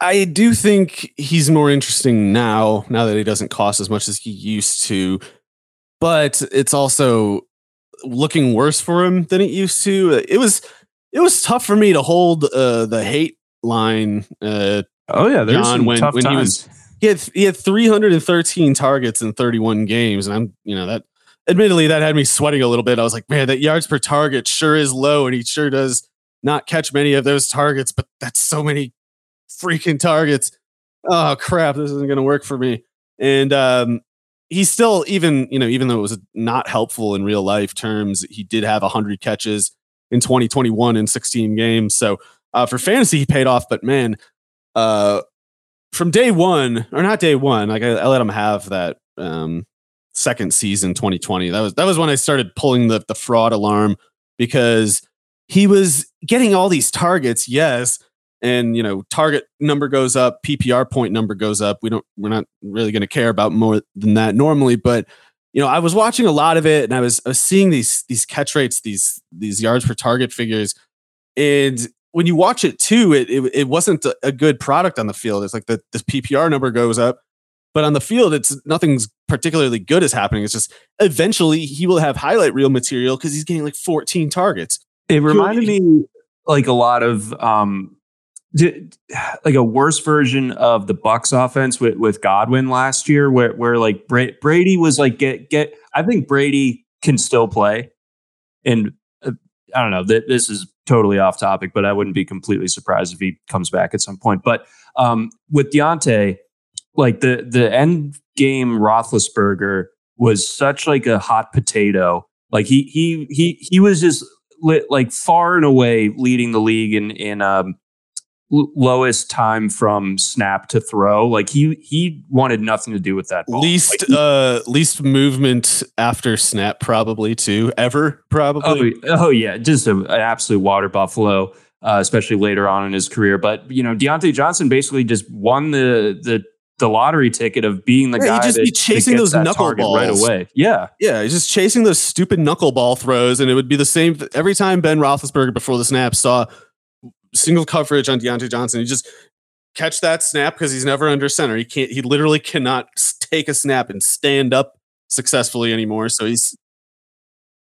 I do think he's more interesting now, now that he doesn't cost as much as he used to. But it's also looking worse for him than it used to. It was it was tough for me to hold uh, the hate line. Uh, oh yeah, there's John, when, tough when times. he was he had he had 313 targets in 31 games, and I'm you know that admittedly that had me sweating a little bit. I was like, man, that yards per target sure is low, and he sure does not catch many of those targets, but that's so many freaking targets. Oh crap, this isn't going to work for me. And um, he's still even you know even though it was not helpful in real life terms, he did have 100 catches in 2021 in 16 games. So uh, for fantasy, he paid off. But man, uh, from day one or not day one, like I, I let him have that um, second season 2020. That was that was when I started pulling the the fraud alarm because he was getting all these targets. Yes, and you know target number goes up ppr point number goes up. We don't we're not really going to care about more than that normally but you know i was watching a lot of it and i was, I was seeing these these catch rates these these yards per target figures. And when you watch it too it it, it wasn't a, good product on the field. It's like the this ppr number goes up but on the field it's nothing's particularly good is happening. It's just eventually he will have highlight reel material because he's getting like 14 targets. It reminded me like a lot of um did, like a worse version of the Bucs offense with, with Godwin last year, where where like Bra- Brady was like get get. I think Brady can still play, and uh, I don't know that this is totally off topic, but I wouldn't be completely surprised if he comes back at some point. But um, with Diontae, like the the end game Roethlisberger was such like a hot potato. Like he he he he was just like far and away leading the league in in um, lowest time from snap to throw. Like he he wanted nothing to do with that. Ball. Least like uh least movement after snap probably too ever probably. Oh, oh yeah, just a, an absolute water buffalo. Uh, especially later on in his career, but you know Diontae Johnson basically just won the the the lottery ticket of being the yeah, guy just that, be chasing those knuckleballs right away. Yeah, yeah, he's just chasing those stupid knuckleball throws, and it would be the same every time Ben Roethlisberger before the snap saw single coverage on Diontae Johnson. He just catch that snap because he's never under center. He can't. He literally cannot take a snap and stand up successfully anymore. So he's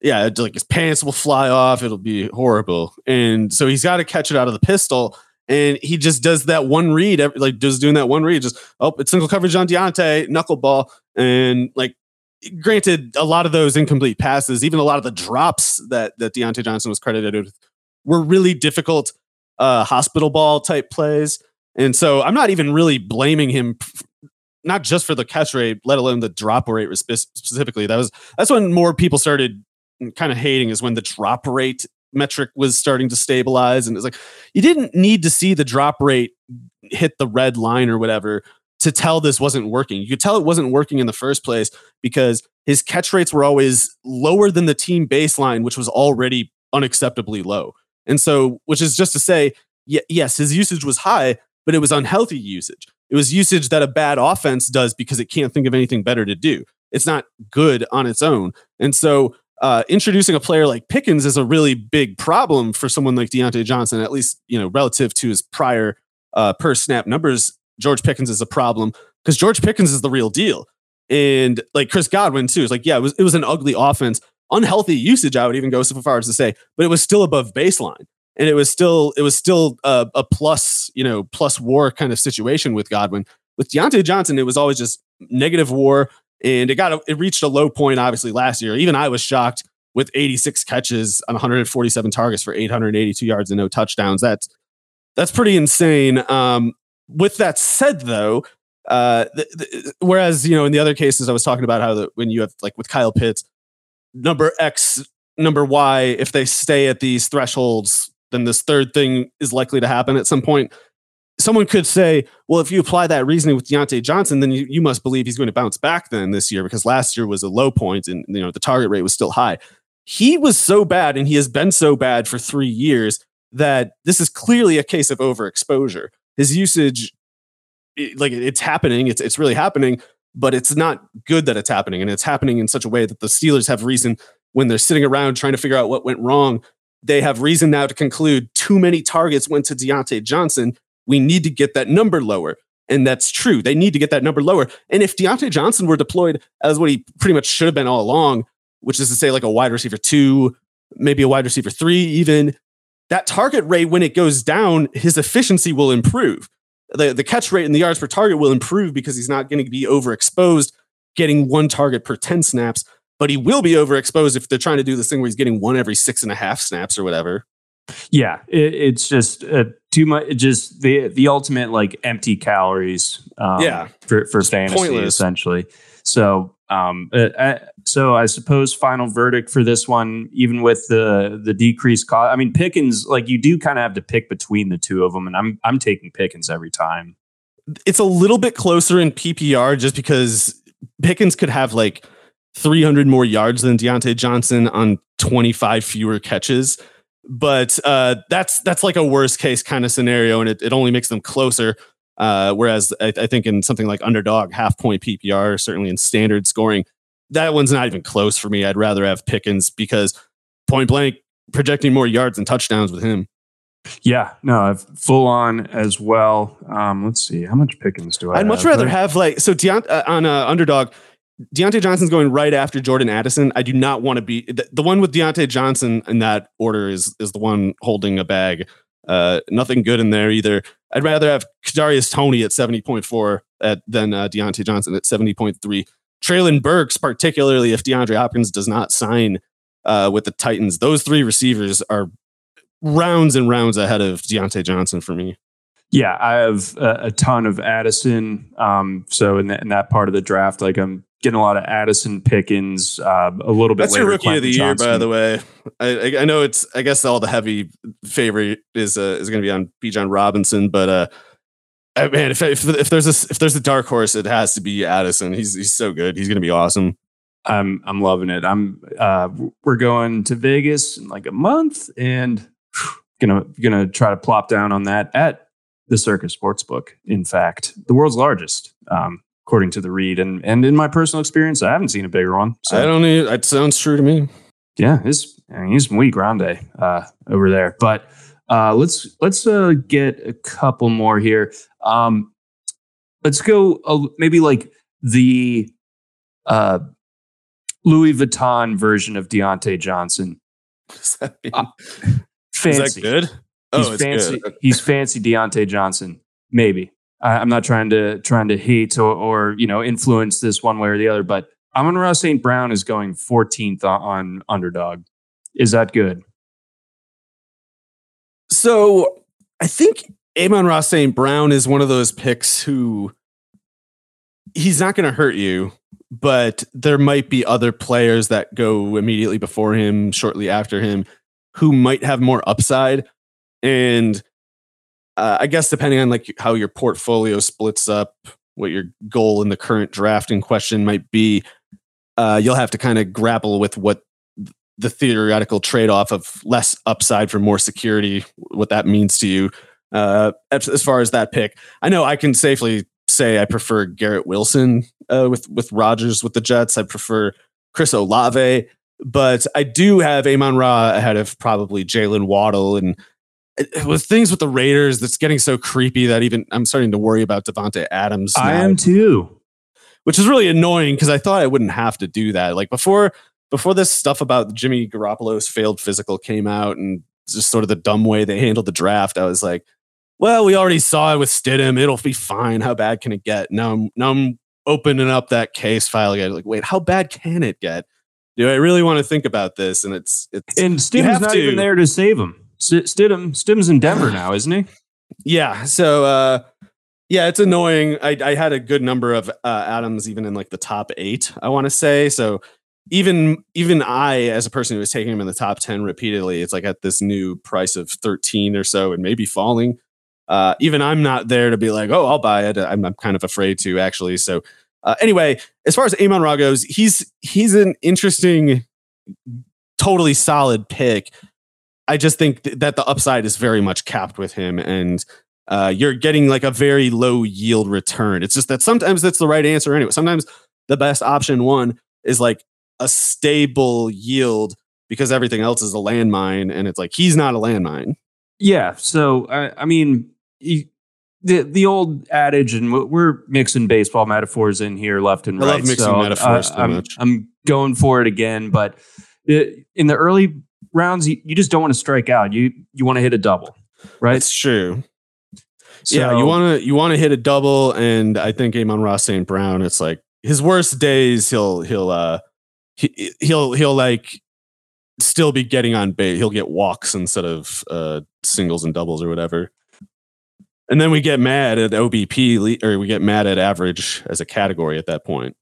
yeah, like his pants will fly off. It'll be horrible. And so he's got to catch it out of the pistol. And he just does that one read, like just doing that one read, just, oh, it's single coverage on Diontae, knuckleball. And like, granted, a lot of those incomplete passes, even a lot of the drops that, that Diontae Johnson was credited with, were really difficult uh, hospital ball type plays. And so I'm not even really blaming him not just for the catch rate, let alone the drop rate specifically. That was that's when more people started kind of hating is when the drop rate metric was starting to stabilize, and it's like you didn't need to see the drop rate hit the red line or whatever to tell this wasn't working. You could tell it wasn't working in the first place because his catch rates were always lower than the team baseline, which was already unacceptably low. And so, which is just to say, yes, his usage was high, but it was unhealthy usage. It was usage that a bad offense does because it can't think of anything better to do. It's not good on its own. And so uh, introducing a player like Pickens is a really big problem for someone like Diontae Johnson, at least, you know, relative to his prior uh, per snap numbers. George Pickens is a problem because George Pickens is the real deal. And like Chris Godwin, too, is like, yeah, it was, it was an ugly offense. Unhealthy usage, I would even go so far as to say, but it was still above baseline and it was still it was still a, a, plus you know plus war kind of situation with Godwin. With Diontae Johnson, it was always just negative war, and it got a, it reached a low point obviously last year. Even I was shocked with 86 catches on 147 targets for 882 yards and no touchdowns. That's that's pretty insane. Um, with that said, though, uh, th- th- whereas you know in the other cases I was talking about how the, when you have like with Kyle Pitts, number X, number Y, if they stay at these thresholds then this third thing is likely to happen at some point. Someone could say, well, if you apply that reasoning with Diontae Johnson, then you, you must believe he's going to bounce back then this year because last year was a low point and you know the target rate was still high. He was so bad and he has been so bad for three years that this is clearly a case of overexposure. His usage, like it's happening, it's it's really happening, but it's not good that it's happening, and it's happening in such a way that the Steelers have reason when they're sitting around trying to figure out what went wrong they have reason now to conclude too many targets went to Diontae Johnson. We need to get that number lower. And that's true. They need to get that number lower. And if Diontae Johnson were deployed as what he pretty much should have been all along, which is to say, like a wide receiver two, maybe a wide receiver three, even, that target rate, when it goes down, his efficiency will improve. The, the catch rate and the yards per target will improve because he's not going to be overexposed, getting one target per 10 snaps but he will be overexposed if they're trying to do this thing where he's getting one every six and a half snaps or whatever. Yeah, it, it's just uh, too much. Just the the ultimate like empty calories. Um, yeah, for for fantasy pointless. essentially. So um, uh, uh, so I suppose final verdict for this one, even with the the decreased cost. I mean, Pickens, like you do kind of have to pick between the two of them, and I'm I'm taking Pickens every time. It's a little bit closer in PPR just because Pickens could have like 300 more yards than Diontae Johnson on 25 fewer catches. But uh, that's that's like a worst case kind of scenario, and it, it only makes them closer. Uh, whereas I, I, think in something like underdog, half point PPR, certainly in standard scoring, that one's not even close for me. I'd rather have Pickens because point blank projecting more yards and touchdowns with him. Yeah, no, I've full on as well. Um, let's see, how much Pickens do I? I'd have? much rather have like so Deont- uh, on uh, underdog. Diontae Johnson's going right after Jordan Addison. I do not want to be the, the, one with Diontae Johnson in that order is is the one holding a bag. Uh, nothing good in there either. I'd rather have Kadarius Toney at 70.4 at, than uh, Diontae Johnson at 70.3. Treylon Burks, particularly if DeAndre Hopkins does not sign uh, with the Titans, those three receivers are rounds and rounds ahead of Diontae Johnson for me. Yeah, I have a, a ton of Addison. Um, so in, in, that part of the draft, like I'm getting a lot of Addison Pickens. Uh, a little bit. That's later, your rookie Quentin of the Johnson. year, by the way. I, I, know it's. I guess all the heavy favorite is uh, is going to be on Bijan Robinson, but uh, I, man, if, if if there's a if there's a dark horse, it has to be Addison. He's he's so good. He's going to be awesome. I'm I'm loving it. I'm uh, we're going to Vegas in like a month, and gonna gonna try to plop down on that at the Circa Sportsbook. In fact, the world's largest. Um, according to the read. And and in my personal experience, I haven't seen a bigger one. So I don't need. It sounds true to me. Yeah, he's I mean, he's muy grande uh, over there. But uh, let's let's uh, get a couple more here. Um, let's go uh, maybe like the uh, Louis Vuitton version of Diontae Johnson. Uh, fancy. Is that good? He's oh, fancy. Good. He's fancy Diontae Johnson. Maybe. I, am not trying to trying to hate or, or you know influence this one way or the other, but Amon-Ra St. Brown is going 14th on, on underdog. Is that good? So I think Amon-Ra St. Brown is one of those picks who he's not going to hurt you, but there might be other players that go immediately before him, shortly after him, who might have more upside. And uh, I guess depending on like how your portfolio splits up, what your goal in the current draft in question might be, uh, you'll have to kind of grapple with what the theoretical trade-off of less upside for more security, what that means to you. Uh, as, as, far as that pick, I know I can safely say I prefer Garrett Wilson uh, with with Rodgers with the Jets. I prefer Chris Olave, but I do have Amon Ra ahead of probably Jaylen Waddle and with things with the Raiders, that's getting so creepy that even I'm starting to worry about Davante Adams. Now, I am too, which is really annoying because I thought I wouldn't have to do that. Like before, before this stuff about Jimmy Garoppolo's failed physical came out and just sort of the dumb way they handled the draft, I was like, well, we already saw it with Stidham. It'll be fine. How bad can it get? Now I'm now I'm opening up that case file again. Like, wait, how bad can it get? Do I really want to think about this? And it's it's and Stidham's not to. even there to save him. Stidham, Stidham's in Denver now, isn't he? Yeah. So, uh, yeah, it's annoying. I, I had a good number of uh, Adams even in like the top eight. I want to say so. Even even I, as a person who was taking him in the top ten repeatedly, it's like at this new price of thirteen or so, and maybe falling. Uh, even I'm not there to be like, oh, I'll buy it. I'm, I'm kind of afraid to actually. So uh, anyway, as far as Amon Ra goes, he's he's an interesting, totally solid pick. I just think th- that the upside is very much capped with him, and uh, you're getting like a very low yield return. It's just that sometimes that's the right answer anyway. Sometimes the best option one is like a stable yield because everything else is a landmine, and it's like he's not a landmine. Yeah. So I, I mean, he, the the old adage, and we're mixing baseball metaphors in here left and I right. Love mixing so, metaphors uh, I'm, I'm, going for it again, but in the early rounds, you, you just don't want to strike out. You you want to hit a double, right? It's true. So, yeah, you want to you want to hit a double, and I think Amon-Ra St. Brown. It's like his worst days. He'll he'll uh he, he'll he'll like still be getting on base. He'll get walks instead of uh singles and doubles or whatever. And then we get mad at OBP or we get mad at average as a category at that point.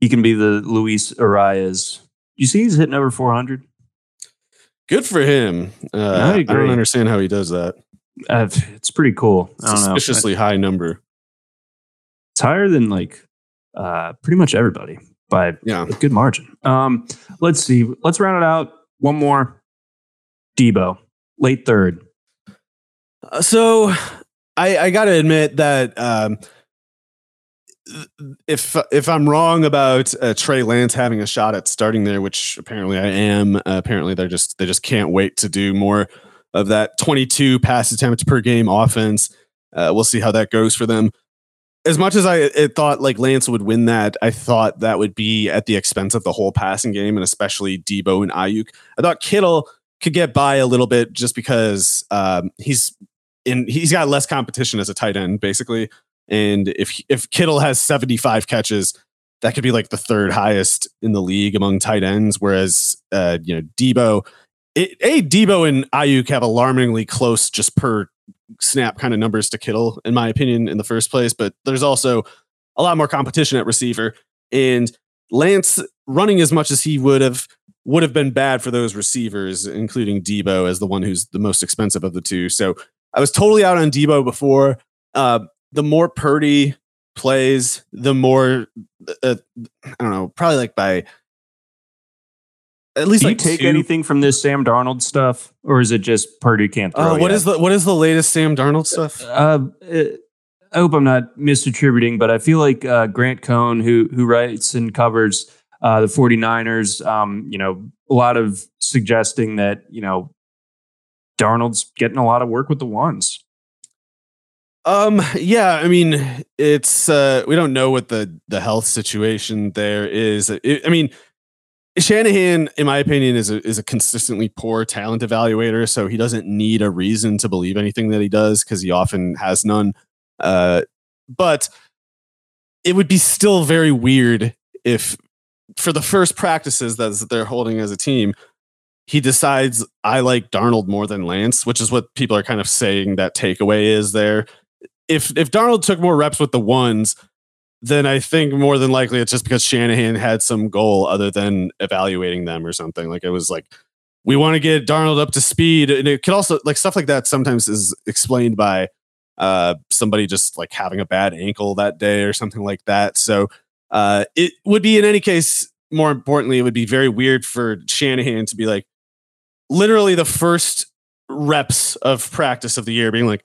He can be the Luis Arraez you see he's hitting over 400? Good for him. Uh, I, I, don't understand how he does that. Uh, it's pretty cool. Suspiciously high number. It's higher than like uh, pretty much everybody by yeah. a good margin. Um, let's see. Let's round it out. One more. Debo, late third. Uh, so I, I got to admit that um, if if I'm wrong about uh, Trey Lance having a shot at starting there, which apparently I am, uh, apparently they're just they just can't wait to do more of that 22 pass attempts per game offense. Uh, we'll see how that goes for them. As much as I thought like Lance would win that, I thought that would be at the expense of the whole passing game and especially Debo and Aiyuk. I thought Kittle could get by a little bit just because um, he's in he's got less competition as a tight end basically and if if Kittle has 75 catches, that could be like the third highest in the league among tight ends. Whereas uh, you know, Debo, it, a Debo and Aiyuk have alarmingly close just per snap kind of numbers to Kittle, in my opinion, in the first place. But there's also a lot more competition at receiver. And Lance running as much as he would have would have been bad for those receivers, including Debo as the one who's the most expensive of the two. So I was totally out on Debo before. Uh, the more Purdy plays, the more uh, I don't know, probably like by at least Do like you take two. anything from this Sam Darnold stuff, or is it just Purdy can't throw? Uh, what is the what is the latest Sam Darnold stuff? Uh, I hope I'm not misattributing, but I feel like uh, Grant Cohn, who who writes and covers uh, the 49ers, um, you know, a lot of suggesting that you know Darnold's getting a lot of work with the ones. Um, yeah, I mean, it's uh we don't know what the the health situation there is. It, I mean, Shanahan, in my opinion, is a is a consistently poor talent evaluator, so he doesn't need a reason to believe anything that he does because he often has none. Uh, but it would be still very weird if, for the first practices that they're holding as a team, he decides I like Darnold more than Lance, which is what people are kind of saying that takeaway is there if if Darnold took more reps with the ones, then I think more than likely it's just because Shanahan had some goal other than evaluating them or something. Like it was like we want to get Darnold up to speed, and it could also like stuff like that sometimes is explained by uh somebody just like having a bad ankle that day or something like that. So uh it would be in any case more importantly it would be very weird for Shanahan to be like literally the first reps of practice of the year being like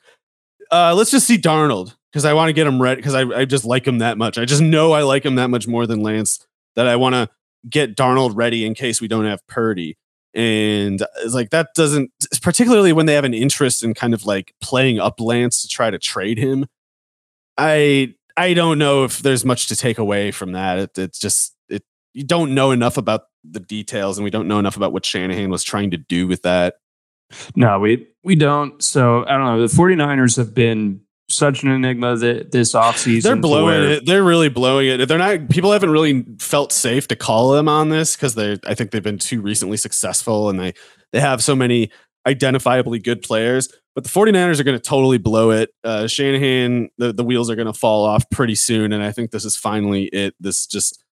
uh, let's just see Darnold because I want to get him ready because I, I just like him that much. I just know I like him that much more than Lance that I want to get Darnold ready in case we don't have Purdy. And it's like that doesn't, particularly when they have an interest in kind of like playing up Lance to try to trade him. I I don't know if there's much to take away from that. It, it's just it you don't know enough about the details, and we don't know enough about what Shanahan was trying to do with that. No, we we don't. So I don't know. The 49ers have been such an enigma that this offseason. They're blowing it. They're really blowing it. They're not people haven't really felt safe to call them on this because they I think they've been too recently successful and they they have so many identifiably good players. But the 49ers are going to totally blow it. Uh, Shanahan, the, the wheels are going to fall off pretty soon. And I think this is finally it. This just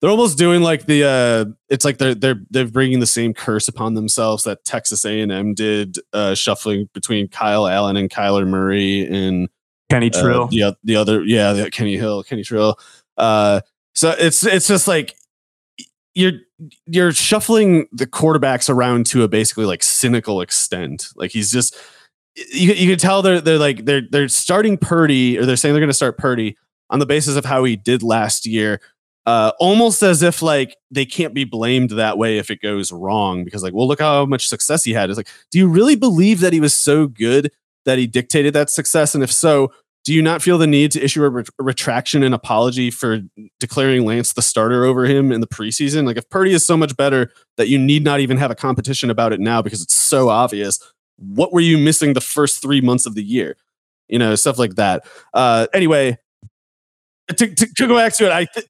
they're almost doing like the uh it's like they're they're they're bringing the same curse upon themselves that Texas A&M did uh shuffling between Kyle Allen and Kyler Murray and Kenny uh, Trill. Uh, the, the other yeah, the Kenny Hill, Kenny Trill. Uh so it's it's just like you're you're shuffling the quarterbacks around to a basically like cynical extent. Like he's just you, you can tell they're they're like they're they're starting Purdy or they're saying they're going to start Purdy on the basis of how he did last year uh, almost as if like they can't be blamed that way if it goes wrong because like well look how much success he had. It's like do you really believe that he was so good that he dictated that success? And if so do you not feel the need to issue a, re- a retraction and apology for declaring Lance the starter over him in the preseason? Like if Purdy is so much better that you need not even have a competition about it now because it's so obvious what were you missing the first 3 months of the year? You know stuff like that. Uh anyway to, to, to, go back to it, I th-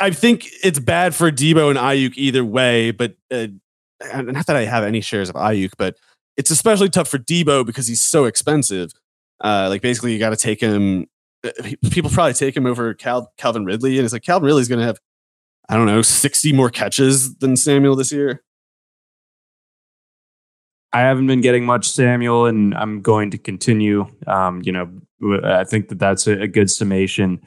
I think it's bad for Debo and Aiyuk either way, but uh, not that I have any shares of Aiyuk, but it's especially tough for Debo because he's so expensive. Uh, like basically, you got to take him. Uh, people probably take him over Cal- Calvin Ridley, and it's like Calvin Ridley's going to have, I don't know, sixty more catches than Samuel this year. I haven't been getting much Samuel, and I'm going to continue. Um, you know, I think that that's a, a good summation.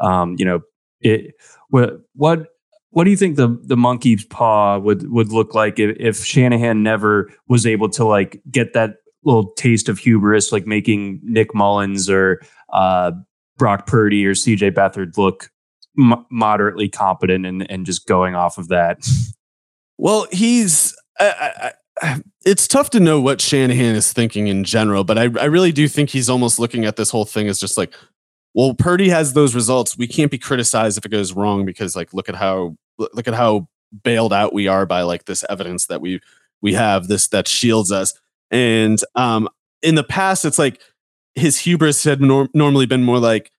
Um, you know, it what what what do you think the the monkey's paw would would look like if, if Shanahan never was able to like get that little taste of hubris, like making Nick Mullens or uh, Brock Purdy or CJ Beathard look m- moderately competent and and just going off of that? Well, he's. I, I, it's tough to know what Shanahan is thinking in general, but I, I really do think he's almost looking at this whole thing as just like, well, Purdy has those results. We can't be criticized if it goes wrong because like look at how look at how bailed out we are by like this evidence that we we have this that shields us. And um in the past it's like his hubris had nor- normally been more like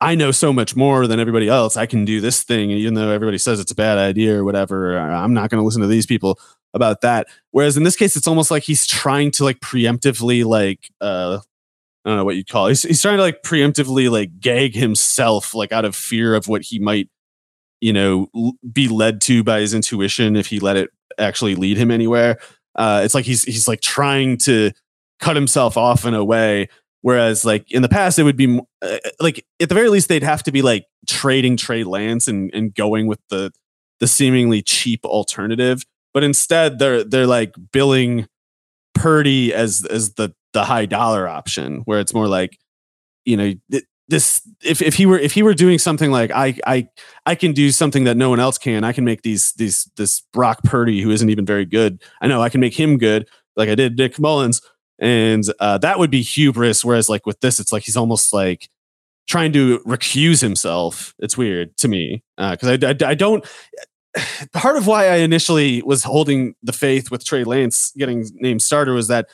I know so much more than everybody else. I can do this thing, even though everybody says it's a bad idea or whatever. I'm not going to listen to these people about that. Whereas in this case, it's almost like he's trying to like preemptively like uh I don't know what you call it. He's, he's trying to like preemptively like gag himself, like out of fear of what he might, you know, l- be led to by his intuition if he let it actually lead him anywhere. Uh, it's like he's he's like trying to cut himself off in a way. Whereas like in the past, it would be uh, like at the very least they'd have to be like trading trade Lance and and going with the the seemingly cheap alternative. But instead, they're they're like billing Purdy as as the the high dollar option where it's more like you know this if, if he were if he were doing something like I I I can do something that no one else can I can make these these this Brock Purdy who isn't even very good I know I can make him good like I did Nick Mullens, And uh, that would be hubris. Whereas, like with this, it's like he's almost like trying to recuse himself. It's weird to me because uh, I, I, I don't. Part of why I initially was holding the faith with Trey Lance getting named starter was that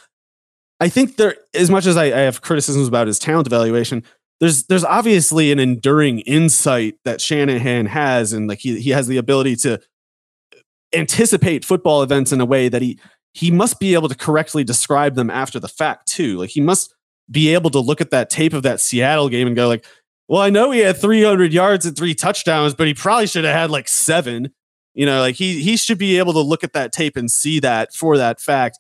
I think there, as much as I, I have criticisms about his talent evaluation, there's there's obviously an enduring insight that Shanahan has, and like he he has the ability to anticipate football events in a way that he he must be able to correctly describe them after the fact too. Like he must be able to look at that tape of that Seattle game and go like, well, I know he had 300 yards and three touchdowns, but he probably should have had like seven. You know, like he he should be able to look at that tape and see that for that fact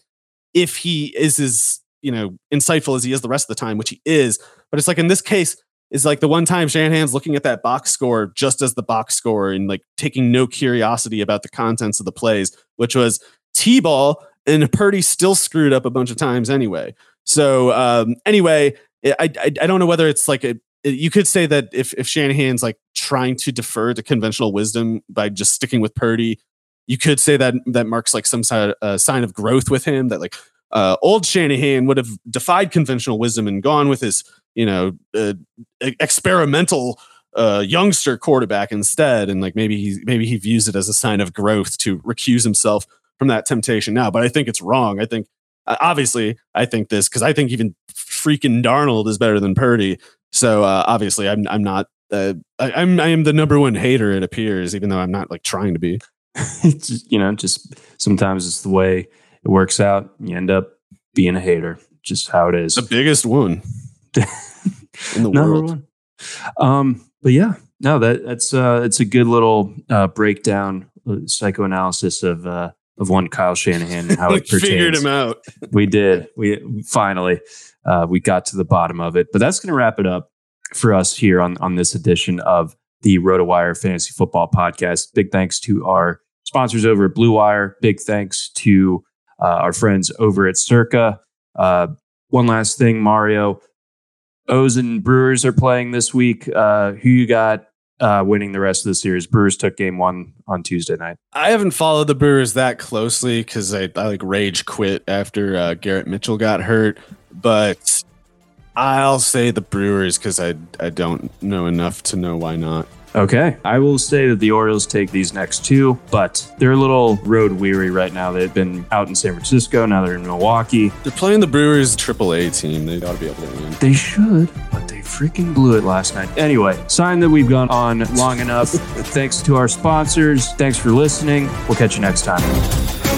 if he is as you know insightful as he is the rest of the time, which he is. But it's like in this case, is like the one time Shanahan's looking at that box score just as the box score and like taking no curiosity about the contents of the plays, which was T ball and Purdy still screwed up a bunch of times anyway. So um, anyway, I, I, I don't know whether it's like a you could say that if if Shanahan's like trying to defer to conventional wisdom by just sticking with Purdy, you could say that that marks like some sort of, uh, sign of growth with him. That like uh, old Shanahan would have defied conventional wisdom and gone with his you know uh, experimental uh, youngster quarterback instead, and like maybe he maybe he views it as a sign of growth to recuse himself from that temptation now. But I think it's wrong. I think uh, obviously, I think this because I think even freaking Darnold is better than Purdy. So uh, obviously, I'm I'm not uh, I, I'm I am the number one hater. It appears, even though I'm not like trying to be. just, you know, just sometimes it's the way it works out. You end up being a hater. Just how it is. The biggest one in the number world. one. Um, but yeah, no, that that's uh, it's a good little uh, breakdown, uh, psychoanalysis of uh, of one Kyle Shanahan and how it pertains. Figured him out. we did. We finally uh, we got to the bottom of it. But that's going to wrap it up for us here on on this edition of the RotoWire Fantasy Football Podcast. Big thanks to our sponsors over at Blue Wire. Big thanks to uh, our friends over at Circa. Uh, one last thing, Mario. O's and Brewers are playing this week. Uh, who you got uh, winning the rest of the series. Brewers took game one on Tuesday night. I haven't followed the Brewers that closely because I, I like rage quit after uh, Garrett Mitchell got hurt. But I'll say the Brewers because I I don't know enough to know why not. Okay. I will say that the Orioles take these next two, but they're a little road weary right now. They've been out in San Francisco. Now they're in Milwaukee. They're playing the Brewers AAA team. They ought to be able to win. They should, but they freaking blew it last night. Anyway, sign that we've gone on long enough. Thanks to our sponsors. Thanks for listening. We'll catch you next time.